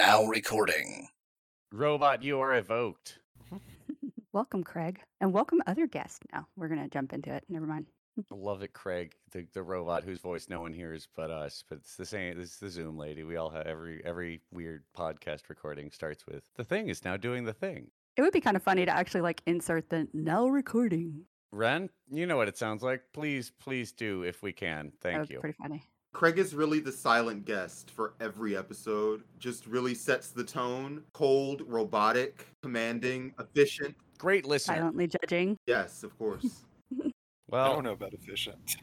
Now recording. Robot, you are evoked. welcome, Craig, and welcome other guests. Now we're gonna jump into it. Never mind. Love it, Craig, the, the robot whose voice no one hears but us. But it's the same. This is the Zoom lady. We all have every every weird podcast recording starts with the thing is now doing the thing. It would be kind of funny to actually like insert the now recording. Ren, you know what it sounds like. Please, please do if we can. That Thank was you. pretty funny. Craig is really the silent guest for every episode. Just really sets the tone. Cold, robotic, commanding, efficient. Great listener. Silently judging. Yes, of course. Well, I don't know about efficient.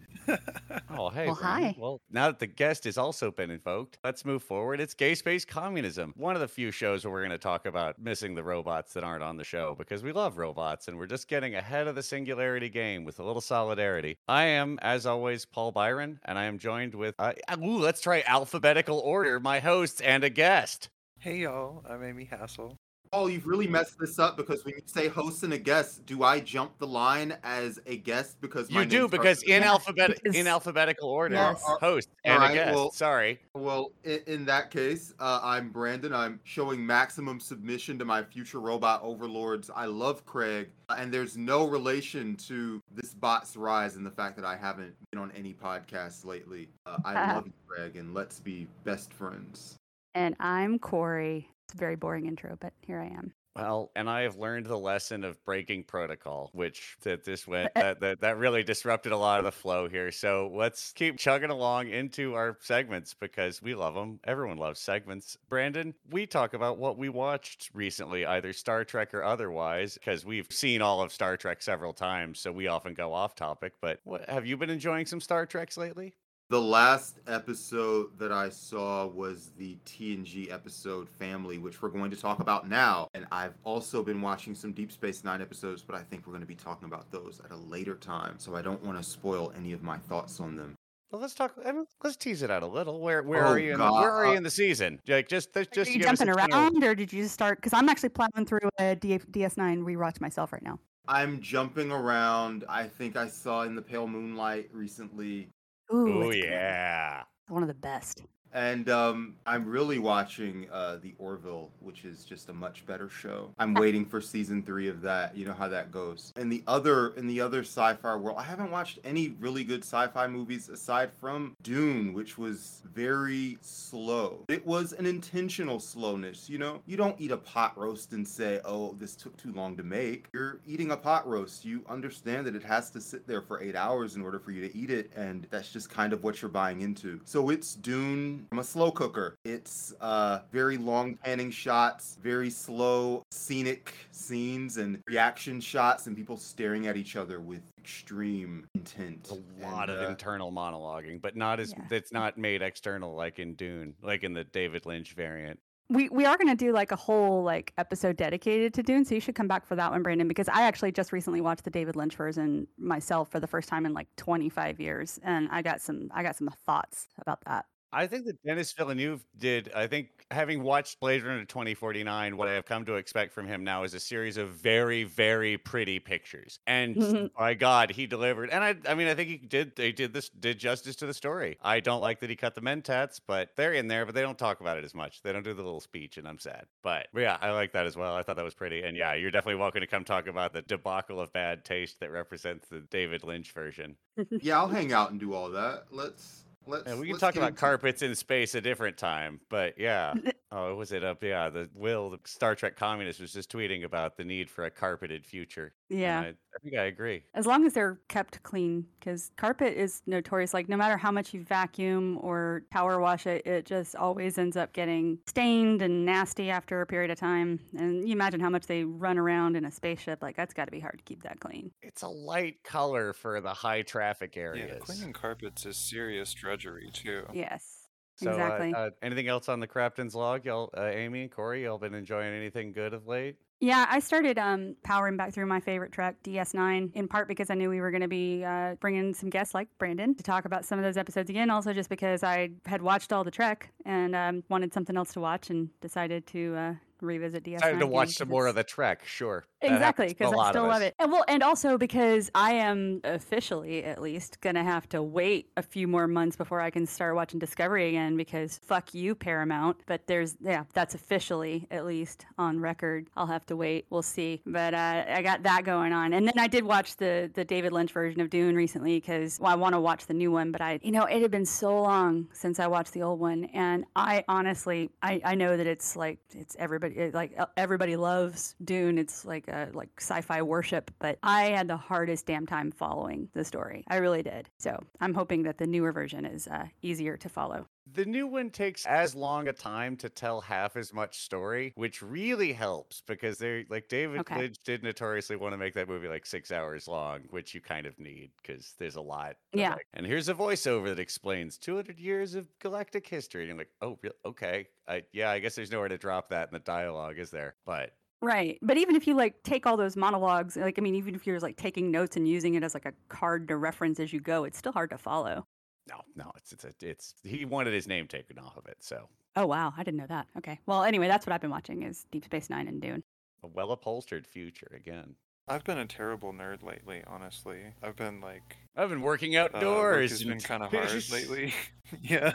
Oh hey, Well, Ren. hi. Well, now that the guest has also been invoked, let's move forward. It's Gay Space Communism, one of the few shows where we're going to talk about missing the robots that aren't on the show because we love robots and we're just getting ahead of the singularity game with a little solidarity. I am, as always, Paul Byron, and I am joined with. Uh, ooh, let's try alphabetical order. My hosts and a guest. hey y'all, I'm Amy Hassel. Oh, you've really messed this up because when you say host and a guest, do I jump the line as a guest because my You do because in Yeah, alphabet in alphabetical order, Yes. host and a Alright, guest. well- Sorry. Well, in, in that case, uh, I'm Brandon. I'm showing maximum submission to my future robot overlords. I love Craig, uh, and there's no relation to this bot's rise and the fact that I haven't been on any podcasts lately. Uh, I love you, Craig, and let's be best friends. And I'm Corey. It's a very boring intro, but here I am. Well, and I have learned the lesson of breaking protocol, which that this went that, that that really disrupted a lot of the flow here. So let's keep chugging along into our segments because we love them. Everyone loves segments. Brandon, we talk about what we watched recently, either Star Trek or otherwise, because we've seen all of Star Trek several times, so we often go off topic. But what, have you been enjoying some Star Treks lately? The last episode that I saw was the TNG episode Family, which we're going to talk about now. And I've also been watching some Deep Space Nine episodes, but I think we're going to be talking about those at a later time. So I don't want to spoil any of my thoughts on them. Well, let's talk. I mean, let's tease it out a little. Where where Oh, are you? In, God, where are you in the season? Like just just Are you give us a jumping general- around, or did you just start? Because I'm actually plowing through a D- DS9 rewatch myself right now. I'm jumping around. I think I saw in the Pale Moonlight recently. Ooh, Oh yeah. one of the best. And um, I'm really watching uh, The Orville, which is just a much better show. I'm waiting for season three of that. You know how that goes. And the other in the other sci-fi world, I haven't watched any really good sci-fi movies aside from Dune, which was very slow. It was an intentional slowness. You know, you don't eat a pot roast and say, "Oh, this took too long to make." You're eating a pot roast. You understand that it has to sit there for eight hours in order for you to eat it, and that's just kind of what you're buying into. So it's Dune from a slow cooker. It's uh, very long panning shots, very slow scenic scenes and reaction shots, and people staring at each other with extreme intent. a lot And, of uh, internal monologuing, but not as Yeah. it's not made external like in Dune, like in the David Lynch variant. We we are gonna do like a whole like episode dedicated to Dune, so you should come back for that one, Brandon, because I actually just recently watched the David Lynch version myself for the first time in like 25 years, and I got some I got some thoughts about that. I think that Denis Villeneuve did. I think having watched Blade Runner 2049, what I have come to expect from him now is a series of very, very pretty pictures. And by God, he delivered. And I, I mean, I think he did. They did this, did justice to the story. I don't like that he cut the mentats, but they're in there. But they don't talk about it as much. They don't do the little speech, and I'm sad. But, but yeah, I like that as well. I thought that was pretty. And yeah, you're definitely welcome to come talk about the debacle of bad taste that represents the David Lynch version. yeah, I'll hang out and do all that. Let's let's. Yeah, we can talk about carpets in space a different time, but yeah. Oh, was it up? Yeah, the Will, the Star Trek communist, was just tweeting about the need for a carpeted future. And Yeah. I, I think I agree. As long as they're kept clean, because carpet is notorious. Like, no matter how much you vacuum or power wash it, it just always ends up getting stained and nasty after a period of time. And you imagine how much they run around in a spaceship. Like, that's got to be hard to keep that clean. It's a light color for the high traffic Yeah, areas. cleaning carpets is serious drudgery too. Yes. so, uh, exactly. Uh, anything else on the Crafton's log? Y'all, uh, Amy and Corey, y'all been enjoying anything good of late? Yeah, I started um, powering back through my favorite Trek, DS9, in part because I knew we were going to be uh, bringing some guests like Brandon to talk about some of those episodes again. Also, just because I had watched all the Trek and um, wanted something else to watch and decided to uh, revisit DS9. Time to watch some more of the Trek. Sure. Exactly, because I still love us. it. And well, and also because I am officially, at least, gonna have to wait a few more months before I can start watching Discovery again. Because fuck you, Paramount. But there's, yeah, that's officially, at least on record. I'll have to wait. We'll see. But uh, I got that going on. And then I did watch the the David Lynch version of Dune recently because well, I want to watch the new one. But I, you know, it had been so long since I watched the old one, and I honestly, I, I know that it's like it's everybody, it, like everybody loves Dune. It's like a like sci-fi worship, but I had the hardest damn time following the story. I really did. So I'm hoping that the newer version is uh, easier to follow. The new one takes as long a time to tell half as much story, which really helps because they're like David Okay. Lynch did notoriously want to make that movie like six hours long, which you kind of need because there's a lot. Yeah. like- and here's a voiceover that explains 200 years of galactic history. And you're like, oh, okay. I, yeah, I guess there's nowhere to drop that in the dialogue, is there? But Right. But even if you like take all those monologues, like I mean, even if you're like taking notes and using it as like a card to reference as you go, it's still hard to follow. no, no, it's it's a, it's he wanted his name taken off of it, so Oh wow, I didn't know that. Okay. Well, anyway, that's what I've been watching is Deep Space Nine and Dune. a well upholstered future again. I've been a terrible nerd lately, honestly. I've been like I've been working uh, work has been kind of hard lately. yeah.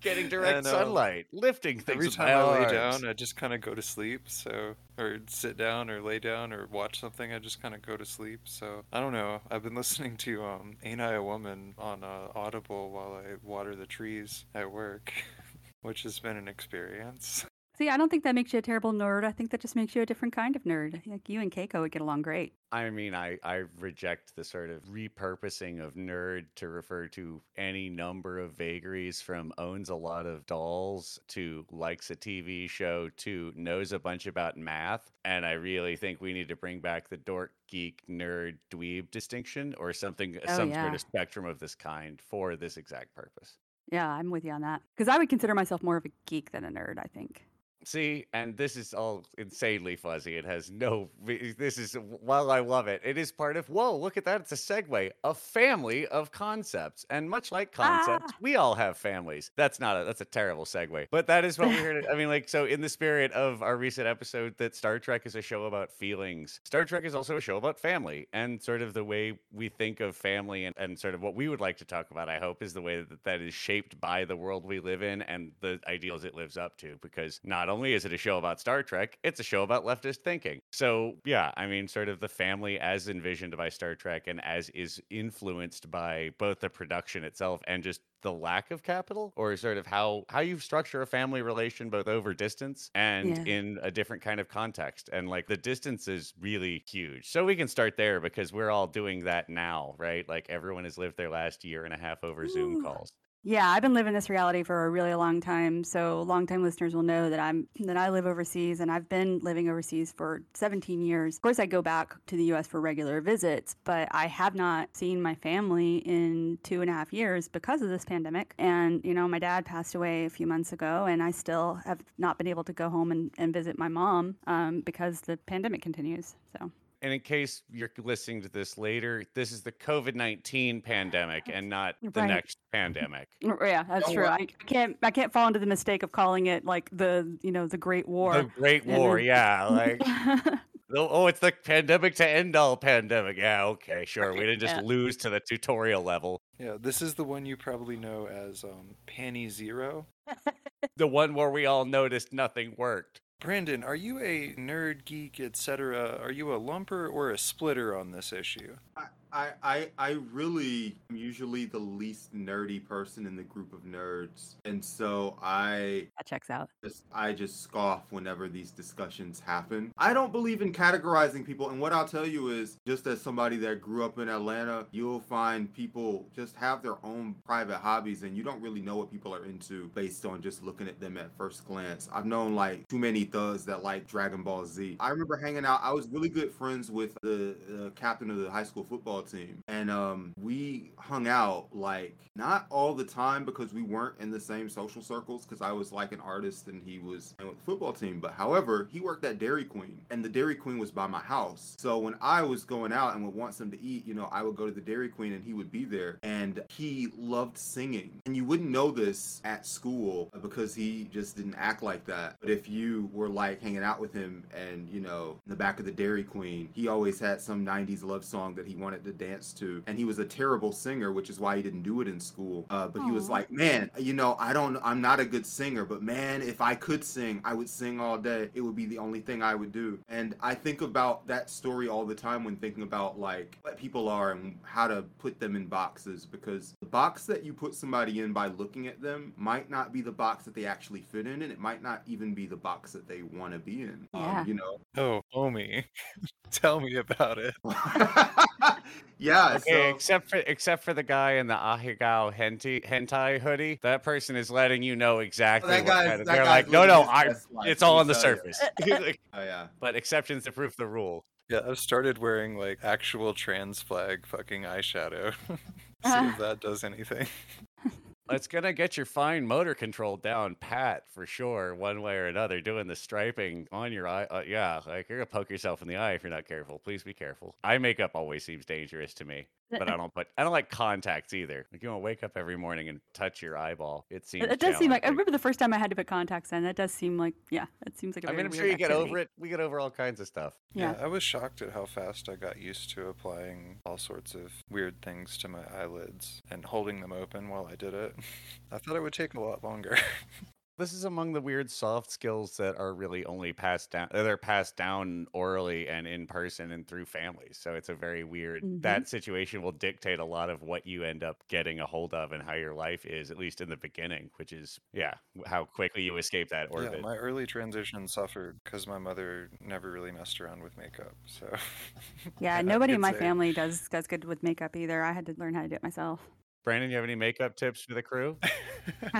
Getting direct sunlight, lifting things Every time I lay down, I just kind of go to sleep. So, or sit down, or lay down, or watch something. I just kind of go to sleep. So, I don't know. I've been listening to um, "Ain't I a Woman" on uh, Audible while I water the trees at work, which has been an experience. See, I don't think that makes you a terrible nerd. I think that just makes you a different kind of nerd. Like you and Keiko would get along great. I mean, I, I reject the sort of repurposing of nerd to refer to any number of vagaries from owns a lot of dolls to likes a TV show to knows a bunch about math. And I really think we need to bring back the dork, geek, nerd, dweeb distinction or something, Oh, some yeah. sort of spectrum of this kind for this exact purpose. Yeah, I'm with you on that. Because I would consider myself more of a geek than a nerd, I think. See, and this is all insanely fuzzy. It has no. This is while I love it, it is part of. Whoa, look at that! It's a segue. A family of concepts, and much like concepts, Ah. we all have families. That's not a. That's a terrible segue, but that is what we heard. I mean, like, so in the spirit of our recent episode, that Star Trek is a show about feelings. Star Trek is also a show about family, and sort of the way we think of family, and, and sort of what we would like to talk about. I hope is the way that that is shaped by the world we live in and the ideals it lives up to. Because not only is it a show about Star Trek, it's a show about leftist thinking. So yeah, I mean, sort of the family as envisioned by Star Trek and as is influenced by both the production itself and just the lack of capital or sort of how how you structure a family relation both over distance and Yeah. in a different kind of context. And like the distance is really huge. So we can start there because we're all doing that now right? Like everyone has lived their last year and a half over zoom calls Yeah, I've been living this reality for a really long time. So longtime listeners will know that I'm that I live overseas and I've been living overseas for 17 years. Of course, I go back to the U.S. for regular visits, but I have not seen my family in two and a half years because of this pandemic. And you know, my dad passed away a few months ago, and I still have not been able to go home and, and visit my mom um, because the pandemic continues. So. And in case you're listening to this later this is the covid-19 pandemic and not the Right. next pandemic Yeah, that's Oh, true. wow. I can't I can't fall into the mistake of calling it like the you know the Great War. the great war then- yeah like Oh, oh, it's the pandemic to end all pandemic. Yeah, okay, sure. We didn't just Yeah. lose to the tutorial level. Yeah, this is the one you probably know as um, Panny Zero. The one where we all noticed nothing worked. Brandon, are you a nerd, geek, etc.? Are you a lumper or a splitter on this issue? I, I, I really am usually the least nerdy person in the group of nerds, and so I that checks out. just I just scoff whenever these discussions happen. I don't believe in categorizing people, and what I'll tell you is, just as somebody that grew up in Atlanta, you'll find people just have their own private hobbies, and you don't really know what people are into based on just looking at them at first glance. I've known like too many thugs that like Dragon Ball Z. I remember hanging out. I was really good friends with the uh, captain of the high school football team, and um, we hung out like not all the time because we weren't in the same social circles. Because I was like an artist and he was with the football team. But however, he worked at Dairy Queen, and the Dairy Queen was by my house. So when I was going out and would want something to eat, you know, I would go to the Dairy Queen and he would be there. And he loved singing, and you wouldn't know this at school because he just didn't act like that. But if you were like hanging out with him and you know in the back of the Dairy Queen, he always had some 90s love song that he wanted to dance to. And he was a terrible singer, which is why he didn't do it in school. Uh, but he was like, man, you know, I don't, I'm not a good singer, but man, if I could sing, I would sing all day. It would be the only thing I would do. And I think about that story all the time when thinking about like what people are and how to put them in boxes because the box that you put somebody in by looking at them might not be the box that they actually fit in, and it might not even be the box that they want to be in. Yeah. Um, you know, Oh, homie, tell me about it. yeah. Okay, so except for except for the guy in the Ahegao hentai, hentai hoodie, that person is letting you know exactly. that what guy's- kind of- that they're like, no, no, I. It's all on the surface. Like, oh yeah. but exceptions to prove the rule. Yeah, I've started wearing like actual trans flag fucking eyeshadow. See if that does anything. It's gonna get your fine motor control down pat for sure, one way or another. Doing the striping on your eye, uh, yeah, like you're gonna poke yourself in the eye if you're not careful. Please be careful. Eye makeup always seems dangerous to me, but I don't put. I don't like contacts either. Like you don't wake up every morning and touch your eyeball. It seems. It, it does seem like I remember the first time I had to put contacts in. That does seem like yeah, it seems like a I very mean, I'm weird sure you get over it. We get over all kinds of stuff. Yeah. I was shocked at how fast I got used to applying all sorts of weird things to my eyelids and holding them open while I did it. I thought it would take a lot longer. This is among the weird soft skills that are really only passed down. They're passed down orally and in person and through families. So it's a very weird. Mhm. That situation will dictate a lot of what you end up getting a hold of and how your life is, at least in the beginning. Which is, yeah, how quickly you escape that orbit yeah, my early transition suffered because my mother never really messed around with makeup. So Yeah, nobody in my say- family does does good with makeup either. I had to learn how to do it myself. Brandon, you have any makeup tips for the crew?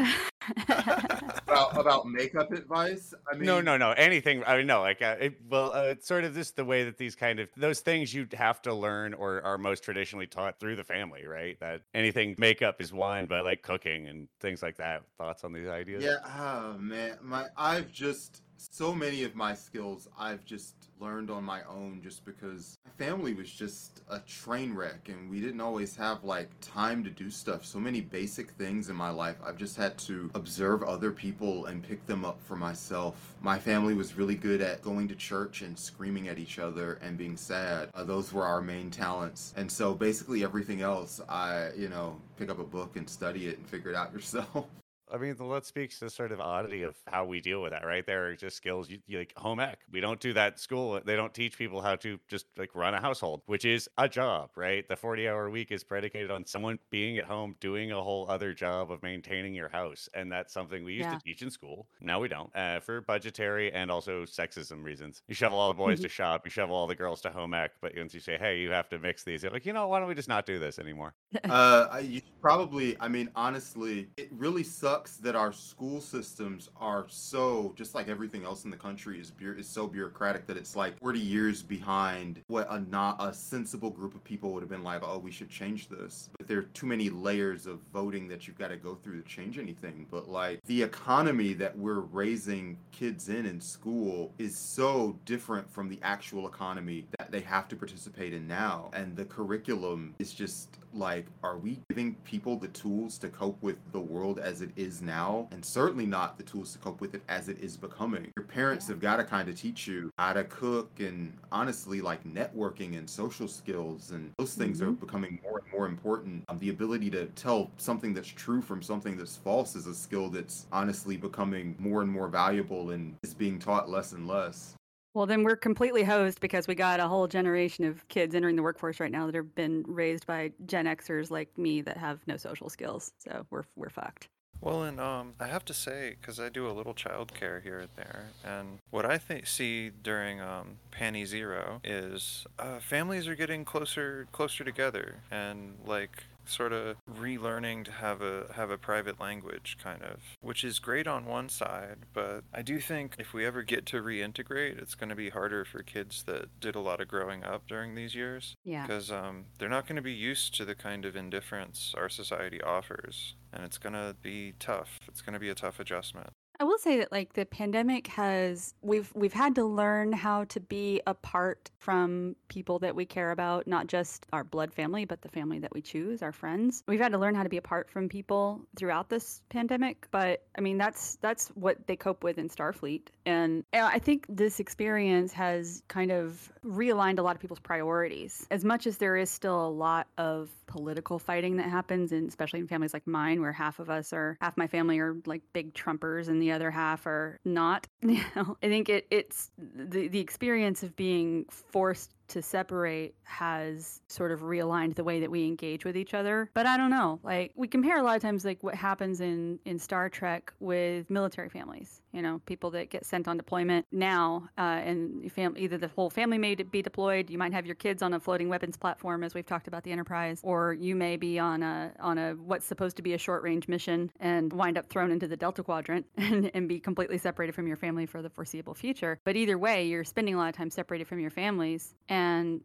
about about makeup advice. I mean, no, no, no. Anything. I mean, no. Like, uh, it, well, uh, it's sort of just the way that these kind of those things you have to learn or are most traditionally taught through the family, right? That anything makeup is one, but like cooking and things like that. Thoughts on these ideas? Yeah, oh man, my I've just so many of my skills I've just learned on my own just because my family was just a train wreck and we didn't always have like time to do stuff. So many basic things in my life I've just had to observe other people and pick them up for myself. My family was really good at going to church and screaming at each other and being sad. Uh, those were our main talents. And so basically everything else I, you know, pick up a book and study it and figure it out yourself. I mean, well, that speaks to the sort of oddity of how we deal with that, right? There are just skills you, you like home ec. We don't do that at school. They don't teach people how to just like run a household, which is a job, right? The 40 hour week is predicated on someone being at home doing a whole other job of maintaining your house. And that's something we used Yeah. to teach in school. Now we don't uh, for budgetary and also sexism reasons. You shovel all the boys to shop, you shovel all the girls to home ec. But once you say, hey, you have to mix these, they're like, you know, why don't we just not do this anymore? uh, you probably, I mean, honestly, it really sucks that our school systems are so, just like everything else in the country, is bu- is so bureaucratic that it's like 40 years behind what a not a sensible group of people would have been like, oh, we should change this. But there are too many layers of voting that you've got to go through to change anything. But like the economy that we're raising kids in in school is so different from the actual economy that they have to participate in now. And the curriculum is just like, are we giving people the tools to cope with the world as it is now? And certainly not the tools to cope with it as it is becoming. Your parents have got to kind of teach you how to cook and honestly, like networking and social skills. And those things are becoming more and more important. Um, the ability to tell something that's true from something that's false is a skill that's honestly becoming more and more valuable and is being taught less and less. Well, then we're completely hosed because we got a whole generation of kids entering the workforce right now that have been raised by Gen Xers like me that have no social skills. So we're we're fucked. Well, and um, I have to say, because I do a little childcare here and there, and what I think see during um, Panty Zero is uh, families are getting closer, closer together, and like sort of relearning to have a have a private language kind of, which is great on one side, but I do think if we ever get to reintegrate, it's going to be harder for kids that did a lot of growing up during these years Yeah. because um, they're not going to be used to the kind of indifference our society offers, and it's going to be tough. It's going to be a tough adjustment. I will say that like the pandemic has we've we've had to learn how to be apart from people that we care about, not just our blood family, but the family that we choose, our friends. We've had to learn how to be apart from people throughout this pandemic, but I mean that's that's what they cope with in Starfleet. And I think this experience has kind of realigned a lot of people's priorities. As much as there is still a lot of political fighting that happens and especially in families like mine where half of us are half my family are like big trumpers and the other half are not. You know i think it it's the the experience of being forced to separate has sort of realigned the way that we engage with each other. But i don't know like we compare a lot of times like what happens in in star trek with military families you know people that get sent on deployment now uh, and fam- either the whole family may be deployed you might have your kids on a floating weapons platform as we've talked about the enterprise or you may be on a on a what's supposed to be a short range mission and wind up thrown into the delta quadrant and, and be completely separated from your family for the foreseeable future. But either way you're spending a lot of time separated from your families and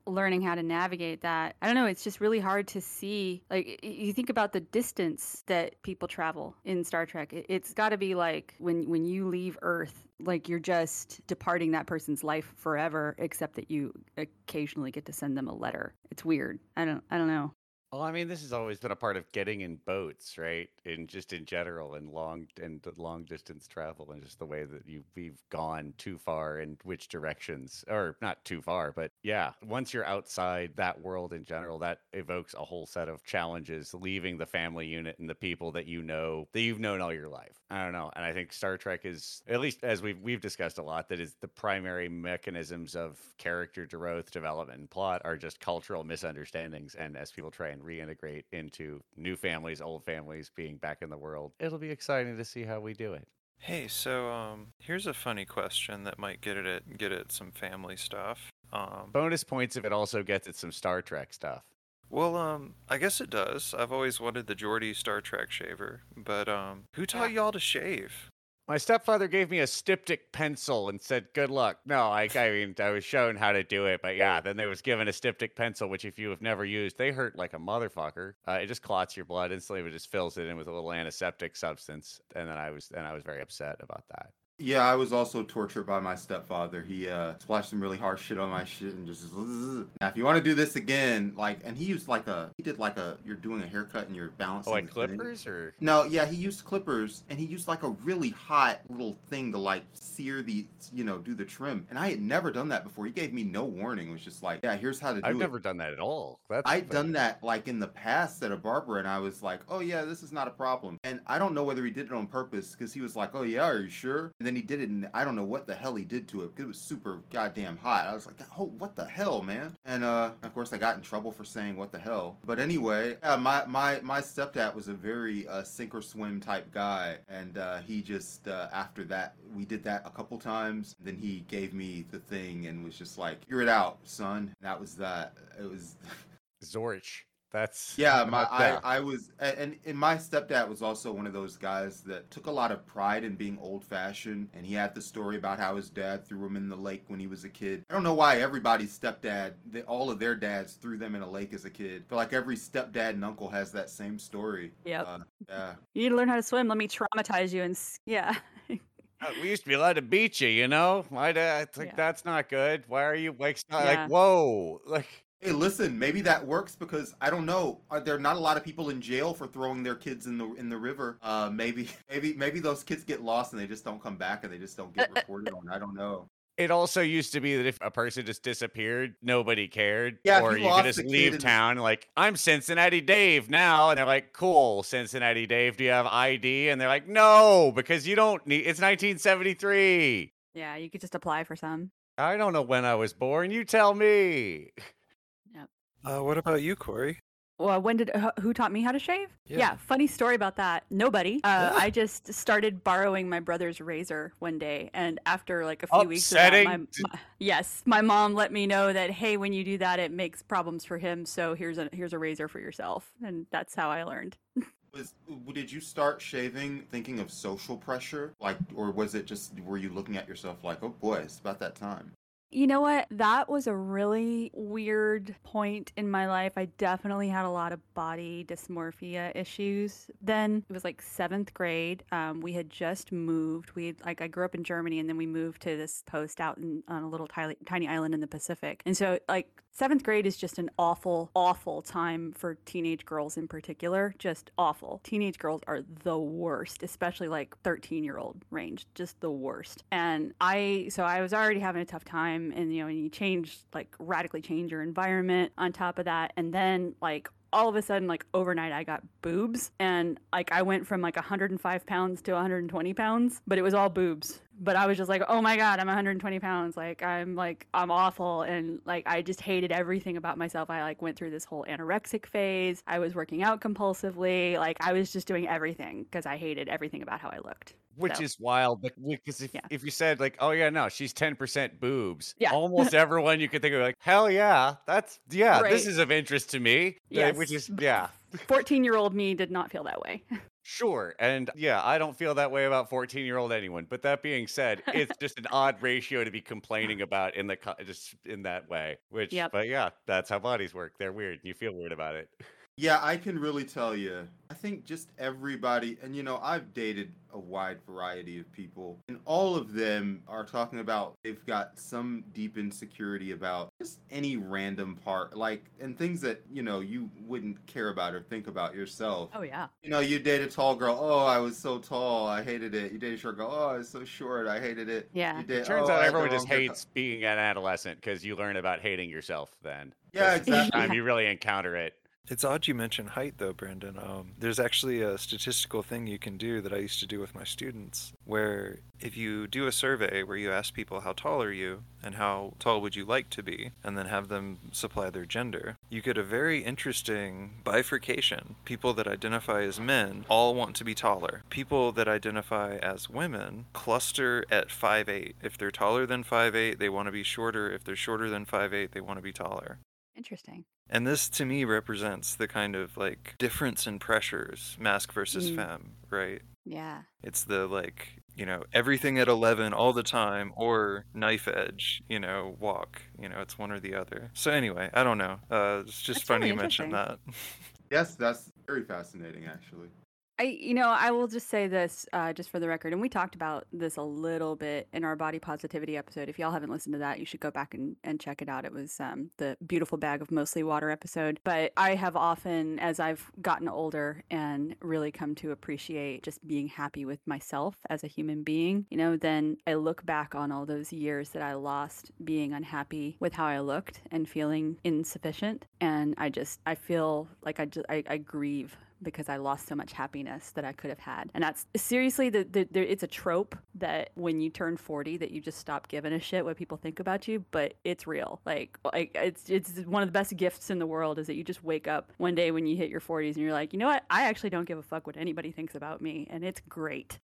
learning how to navigate that i don't know it's just really hard to see like you think about the distance that people travel in star trek it, it's got to be like when when you leave earth like you're just departing that person's life forever except that you occasionally get to send them a letter. It's weird. I don't i don't know Well, I mean, this has always been a part of getting in boats, right? And just in general, and long and long distance travel, and just the way that you we've gone too far in which directions, or not too far, but yeah, once you're outside that world in general, that evokes a whole set of challenges. Leaving the family unit and the people that you know that you've known all your life. I don't know, and I think Star Trek is at least as we've we've discussed a lot that is the primary mechanisms of character growth, development, and plot are just cultural misunderstandings, and as people try and reintegrate into new families, old families being back in the world. It'll be exciting to see how we do it. Hey, so um, here's a funny question that might get at get at some family stuff. Um, Bonus points if it also gets at some Star Trek stuff. well, um, I guess it does. I've always wanted the Geordi Star Trek shaver, but um, who taught y'all to shave? My stepfather gave me a styptic pencil and said, "Good luck." No, I, I mean, I was shown how to do it, but yeah, then there was given a styptic pencil, which if you have never used, they hurt like a motherfucker. Uh, it just clots your blood instantly. It just fills it in with a little antiseptic substance, and then I was, and I was very upset about that. Yeah, I was also tortured by my stepfather. He uh splashed some really harsh shit on my shit and just now if you want to do this again, like and he used like a he did like a you're doing a haircut and you're balancing Oh, like the thing. clippers or No, yeah, he used clippers and he used like a really hot little thing to like sear the you know, do the trim. And I had never done that before. He gave me no warning. It was just like, yeah, here's how to do I've it. never done that at all. That's I'd done that like in the past at a barber, and I was like, "Oh yeah, this is not a problem." And I don't know whether he did it on purpose because he was like, "Oh yeah, are you sure?" And then he did it, and I don't know what the hell he did to it it was super goddamn hot. I was like, "Oh, what the hell, man?" And uh, of course, I got in trouble for saying "what the hell." But anyway, yeah, my my my stepdad was a very uh, sink or swim type guy, and uh, he just uh, after that we did that a couple times. Then he gave me the thing and was just like, "Figure it out, son." That was that. It was. Zorch. That's Yeah, my. I, I was and, and my stepdad was also one of those guys that took a lot of pride in being old fashioned and he had the story about how his dad threw him in the lake when he was a kid. I don't know why everybody's stepdad, they, all of their dads threw them in a lake as a kid. I feel like every stepdad and uncle has that same story. Yep. Uh, yeah. you need to learn how to swim let me traumatize you and yeah Uh, We used to be allowed to beat you, you know. My dad, it's like Yeah. that's not good. Why are you like, not Yeah. like whoa, like Hey, listen, maybe that works because I don't know. Are there not a lot of people in jail for throwing their kids in the in the river? Uh, maybe, maybe, maybe those kids get lost and they just don't come back and they just don't get reported on. I don't know. It also used to be that if a person just disappeared, nobody cared. Yeah, if or you you, could just leave in the- town, like, I'm Cincinnati Dave now. And they're like, cool, Cincinnati Dave, do you have ID? And they're like, no, because you don't need it's 1973. yeah you could just apply for some I don't know when I was born. You tell me. Uh, what about you, Corey? Well, when did uh, who taught me how to shave? Yeah. funny story about that. Nobody. Uh, I just started borrowing my brother's razor one day, and after like a few weeks of that, my, my- yes, my mom let me know that hey, when you do that, it makes problems for him. So here's a here's a razor for yourself, and that's how I learned. Was did you start shaving thinking of social pressure, like, or was it just were you looking at yourself like, oh boy, it's about that time? You know what? That was a really weird point in my life. I definitely had a lot of body dysmorphia issues. Then it was like seventh grade. Um, we had just moved. We like I grew up in Germany, and then we moved to this post out in, on a little tiny, tiny island in the Pacific. And so like seventh grade is just an awful, awful time for teenage girls in particular. Just awful. Teenage girls are the worst, especially like 13 year old range, just the worst. And I, so I was already having a tough time, and you know, and you change, like radically change your environment on top of that. And then like all of a sudden, like overnight, I got boobs, and like I went from like 105 pounds to 120 pounds, but it was all boobs. But I was just like, oh my god, I'm 120 pounds. Like I'm like I'm awful, and like I just hated everything about myself. I like went through this whole anorexic phase. I was working out compulsively. Like I was just doing everything because I hated everything about how I looked. Which So- is wild, because if, Yeah. if you said like, oh yeah, no, she's ten percent boobs, Yeah. almost everyone you could think of like, hell yeah, that's yeah, this is of interest to me. uh, which is yeah, 14 year old me did not feel that way. sure, and yeah, I don't feel that way about fourteen year old anyone. But that being said, it's just an odd ratio to be complaining about in the co- just in that way. Which, Yep. but yeah, that's how bodies work. They're weird. You feel weird about it. Yeah, I can really tell you. I think just everybody, and you know, I've dated a wide variety of people, and all of them are talking about they've got some deep insecurity about just any random part, like, and things that, you know, you wouldn't care about or think about yourself. Oh, yeah. You know, you date a tall girl, oh, I was so tall, I hated it. You date a short girl, oh, I was so short, I hated it. Yeah. You date, It turns "Oh, out I had the everyone just wrong haircut." hates being an adolescent because you learn about hating yourself then. Yeah, That's the first exactly. Time you really encounter it. It's odd you mention height, though, Brandon. Um, there's actually a statistical thing you can do that I used to do with my students, where if you do a survey where you ask people how tall are you and how tall would you like to be, and then have them supply their gender, you get a very interesting bifurcation. People that identify as men all want to be taller. People that identify as women cluster at 5'8. If they're taller than 5'8, they want to be shorter. If they're shorter than 5'8, they want to be taller. Interesting. And this to me represents the kind of like difference in pressures, masc versus Mm. femme, right? Yeah. It's the like, you know, everything at 11 all the time or knife edge, you know, walk, you know, it's one or the other. So anyway, I don't know. Uh it's just That's funny really you mentioned that. Yes, that's very fascinating, actually. I, you know, I will just say this, uh, just for the record, and we talked about this a little bit in our body positivity episode. If y'all haven't listened to that, you should go back and, and check it out. It was um, the beautiful bag of mostly water episode. But I have often, as I've gotten older and really come to appreciate just being happy with myself as a human being, you know, then I look back on all those years that I lost being unhappy with how I looked and feeling insufficient, and I just I feel like I just I, I grieve because I lost so much happiness that I could have had. And that's seriously, the, the, the, it's a trope that when you turn 40 that you just stop giving a shit what people think about you, but it's real. Like, like it's it's one of the best gifts in the world is that you just wake up one day when you hit your 40s and you're like, you know what? I actually don't give a fuck what anybody thinks about me, and it's great.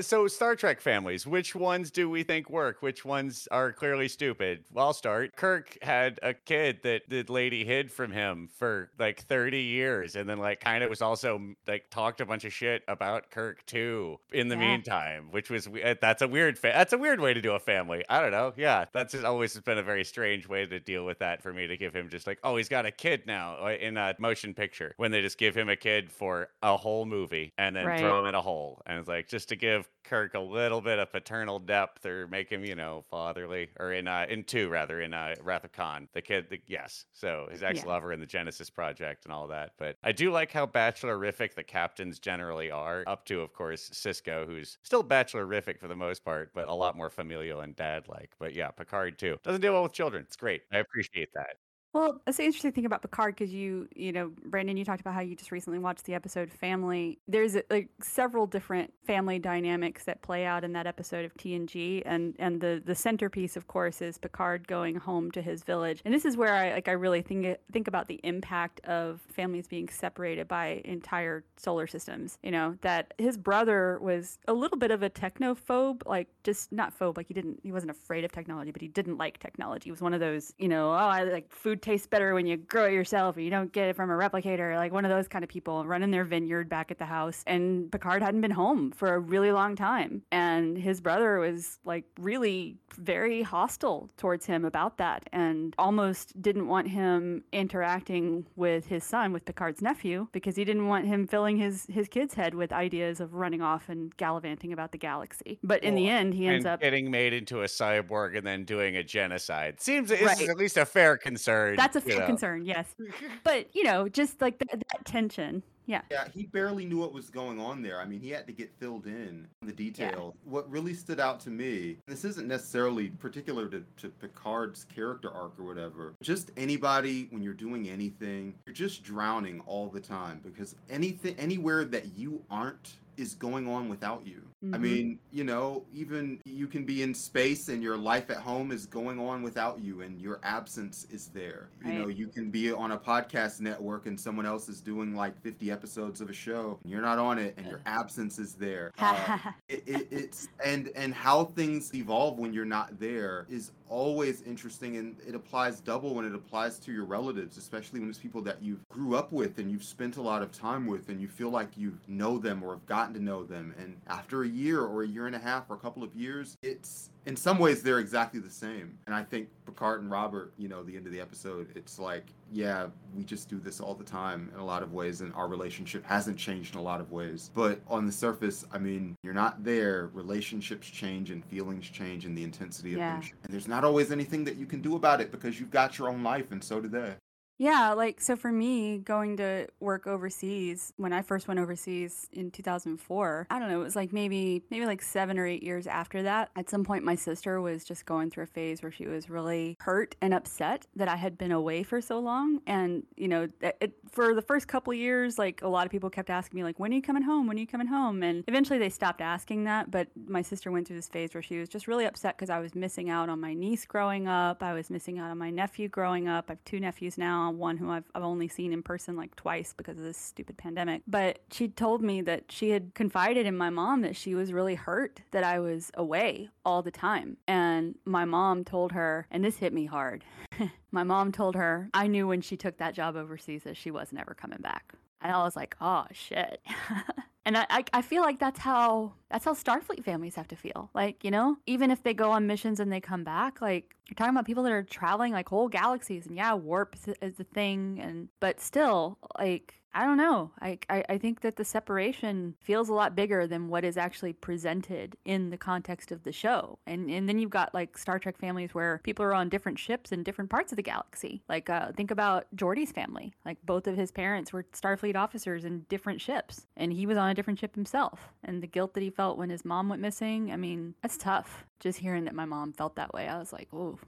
So Star Trek families, which ones do we think work? Which ones are clearly stupid? Well, I'll start. Kirk had a kid that the lady hid from him for like 30 years and then like kind of was also like talked a bunch of shit about Kirk too in the Yeah. meantime, which was uh, that's a weird fa- that's a weird way to do a family. I don't know. Yeah, that's just always been a very strange way to deal with that for me to give him just like, "Oh, he's got a kid now" uh, in a motion picture when they just give him a kid for a whole movie and then Right. throw him in a hole. And it's like just to give Kirk a little bit of paternal depth or make him, you know, fatherly or in uh in two rather in uh Wrath of Khan. The kid the, yes. So his ex lover in the Genesis project and all that. But I do like how bachelorific the captains generally are, up to of course Sisko, who's still bachelorific for the most part, but a lot more familial and dad like. But yeah, Picard too. Doesn't deal well with children. It's great. I appreciate that. Well, that's the interesting thing about Picard because you, you know, Brandon, you talked about how you just recently watched the episode Family. There's like several different family dynamics that play out in that episode of TNG, and and the the centerpiece, of course, is Picard going home to his village. And this is where I like I really think think about the impact of families being separated by entire solar systems. You know that his brother was a little bit of a technophobe, like just not phobe, like he didn't he wasn't afraid of technology, but he didn't like technology. He was one of those, you know, oh, I like food tastes better when you grow it yourself or you don't get it from a replicator, like one of those kind of people running their vineyard back at the house. And Picard hadn't been home for a really long time. And his brother was like really very hostile towards him about that and almost didn't want him interacting with his son, with Picard's nephew, because he didn't want him filling his, his kid's head with ideas of running off and gallivanting about the galaxy. But in the end, he ends up. getting made into a cyborg and then doing a genocide seems Right. at least a fair concern. That's a you fair know. concern, yes. But, you know, just like that, that tension. Yeah. Yeah, he barely knew what was going on there. I mean, he had to get filled in the detail. What really stood out to me, this isn't necessarily particular to, to Picard's character arc or whatever. Just anybody, when you're doing anything, you're just drowning all the time because anything, anywhere that you aren't is going on without you. I Mhm. mean, you know, even you can be in space and your life at home is going on without you and your absence is there. You know, you can be on a podcast network and someone else is doing like 50 episodes of a show and you're not on it and your absence is there. Uh, it, it, it's and and how things evolve when you're not there is always interesting and it applies double when it applies to your relatives especially when it's people that you grew up with and you've spent a lot of time with and you feel like you know them or have gotten to know them. And after a year or a year and a half or a couple of years it's in some ways they're exactly the same. And i think picard and robert you know the end of the episode it's like yeah we just do this all the time in a lot of ways and our relationship hasn't changed in a lot of ways. But on the surface i mean you're not there. Relationships change and feelings change and the intensity of Yeah. them and there's not always anything that you can do about it because you've got your own life and so do they Yeah, like so for me, going to work overseas when I first went overseas in 2004, I don't know, it was like maybe maybe like 7 or 8 years after that. At some point my sister was just going through a phase where she was really hurt and upset that I had been away for so long and, you know, it, for the first couple years like a lot of people kept asking me like when are you coming home? When are you coming home? And eventually they stopped asking that, but my sister went through this phase where she was just really upset cuz I was missing out on my niece growing up. I was missing out on my nephew growing up. I have two nephews now, one who I've, I've only seen in person like twice because of this stupid pandemic. But she told me that she had confided in my mom that she was really hurt that I was away all the time. And my mom told her, and this hit me hard. my mom told her, I knew when she took that job overseas that she was never coming back. And I was like, oh shit. and I, I, feel like that's how that's how Starfleet families have to feel. Like, you know, even if they go on missions and they come back, like you're talking about people that are traveling like whole galaxies and yeah, warp is, the thing and but still, like I don't know. I, I I think that the separation feels a lot bigger than what is actually presented in the context of the show. And and then you've got like Star Trek families where people are on different ships in different parts of the galaxy. Like uh, think about Geordi's family. Like both of his parents were Starfleet officers in different ships, and he was on a different ship himself. And the guilt that he felt when his mom went missing. I mean, that's tough. Just hearing that my mom felt that way, I was like, oh,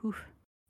whew.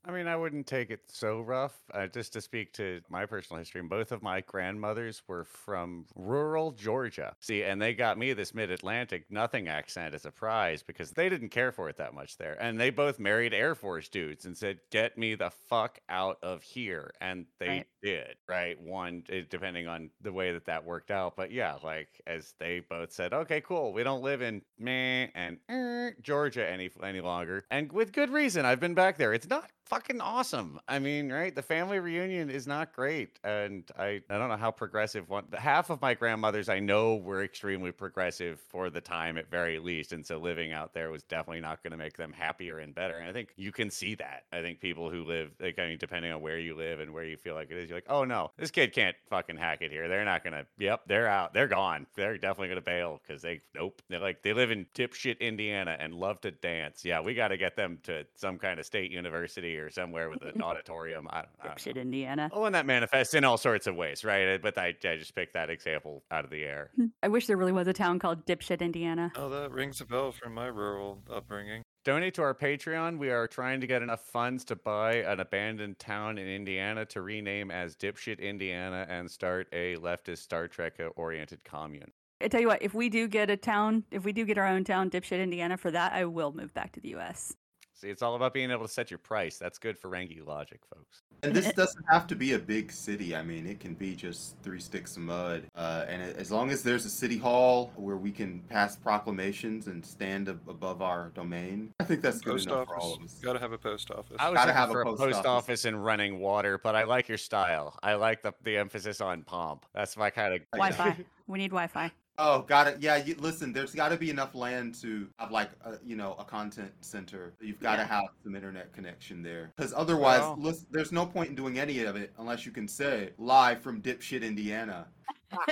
I mean, I wouldn't take it so rough. Uh, just to speak to my personal history, both of my grandmothers were from rural Georgia. See, and they got me this mid Atlantic nothing accent as a prize because they didn't care for it that much there. And they both married Air Force dudes and said, Get me the fuck out of here. And they Right. did, right? One, depending on the way that that worked out. But yeah, like as they both said, Okay, cool. We don't live in meh and er, Georgia any, any longer. And with good reason. I've been back there. It's not fucking awesome. I mean, right? The family reunion is not great. And I, I don't know how progressive one half of my grandmothers I know were extremely progressive for the time at very least. And so living out there was definitely not going to make them happier and better. And I think you can see that. I think people who live like I mean, depending on where you live and where you feel like it is, you're like, oh no, this kid can't fucking hack it here. They're not gonna yep, they're out. They're gone. They're definitely gonna bail because they nope. They're like they live in dipshit Indiana and love to dance. Yeah, we gotta get them to some kind of state university or somewhere with an auditorium. I don't, I don't know. Indiana. Oh, and that manifests in all sorts of ways, right? Uh, but I, I just picked that example out of the air. Hmm. I wish there really was a town called Dipshit, Indiana. Oh, that rings a bell from my rural upbringing. Donate to our Patreon. We are trying to get enough funds to buy an abandoned town in Indiana to rename as Dipshit Indiana and start a leftist Star Trek oriented commune. I tell you what, if we do get a town, if we do get our own town, dipshit Indiana, for that, I will move back to the U.S. See, it's all about being able to set your price. That's good for Rangy logic, folks. And this doesn't have to be a big city. I mean, it can be just three sticks of mud. Uh, and as long as there's a city hall where we can pass proclamations and stand ab- above our domain, I think that's good Post enough for all of us. Gotta have a post office. I was Gotta have a for a post post office. office and running water, but I like your style. I like the the emphasis on pomp. That's my kind of Wi-Fi. we need Wi-Fi. Oh, got it. Yeah, you, listen, there's got to be enough land to have like a, you know a content center. You've got to Yeah. have some internet connection there, because otherwise, Well- lis- there's no point in doing any of it unless you can say live from dipshit Indiana.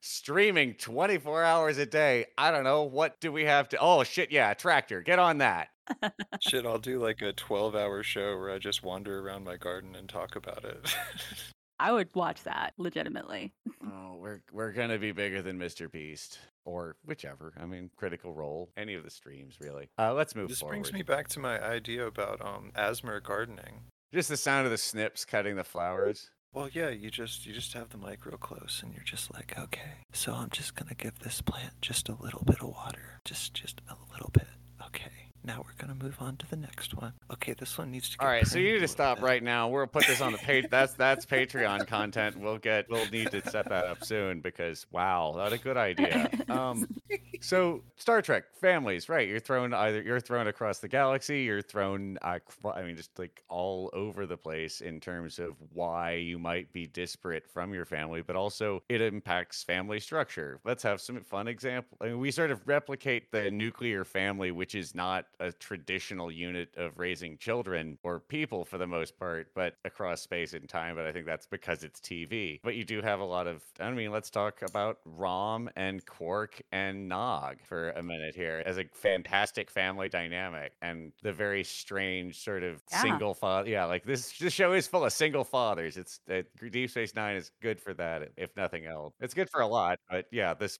streaming 24 hours a day. I don't know. What do we have to? Oh, shit. Yeah. Tractor. Get on that. Shit, I'll do like a 12 hour show where I just wander around my garden and talk about it. I would watch that legitimately. Oh, we're, we're going to be bigger than Mr. Beast or whichever. I mean, critical role, any of the streams, really. Uh, let's move this forward. brings me back to my idea about um ASMR gardening. Just the sound of the snips cutting the flowers. Well, yeah, you just you just have the mic real close, and you're just like, okay, so I'm just gonna give this plant just a little bit of water, just just a little bit. Okay, now we're gonna move on to the next one. Okay, this one needs to. Get All right, so you need to stop bit. right now. We'll put this on the page. That's that's Patreon content. We'll get we'll need to set that up soon because wow, that's a good idea. Um, so Star Trek families, right? You're thrown either you're thrown across the galaxy, you're thrown. Uh, I mean, just like all over the place in terms of why you might be disparate from your family, but also it impacts family structure. Let's have some fun example. I mean, we sort of replicate the nuclear family, which is not a traditional unit of raising children or people for the most part, but across space and time. But I think that's because it's TV. But you do have a lot of. I mean, let's talk about Rom and Quark and Nog for a minute here as a fantastic family dynamic and the very strange sort of Yeah. single father. Yeah, like this. This show is full of single fathers. It's uh, Deep Space Nine is good for that, if nothing else. It's good for a lot, but yeah, this.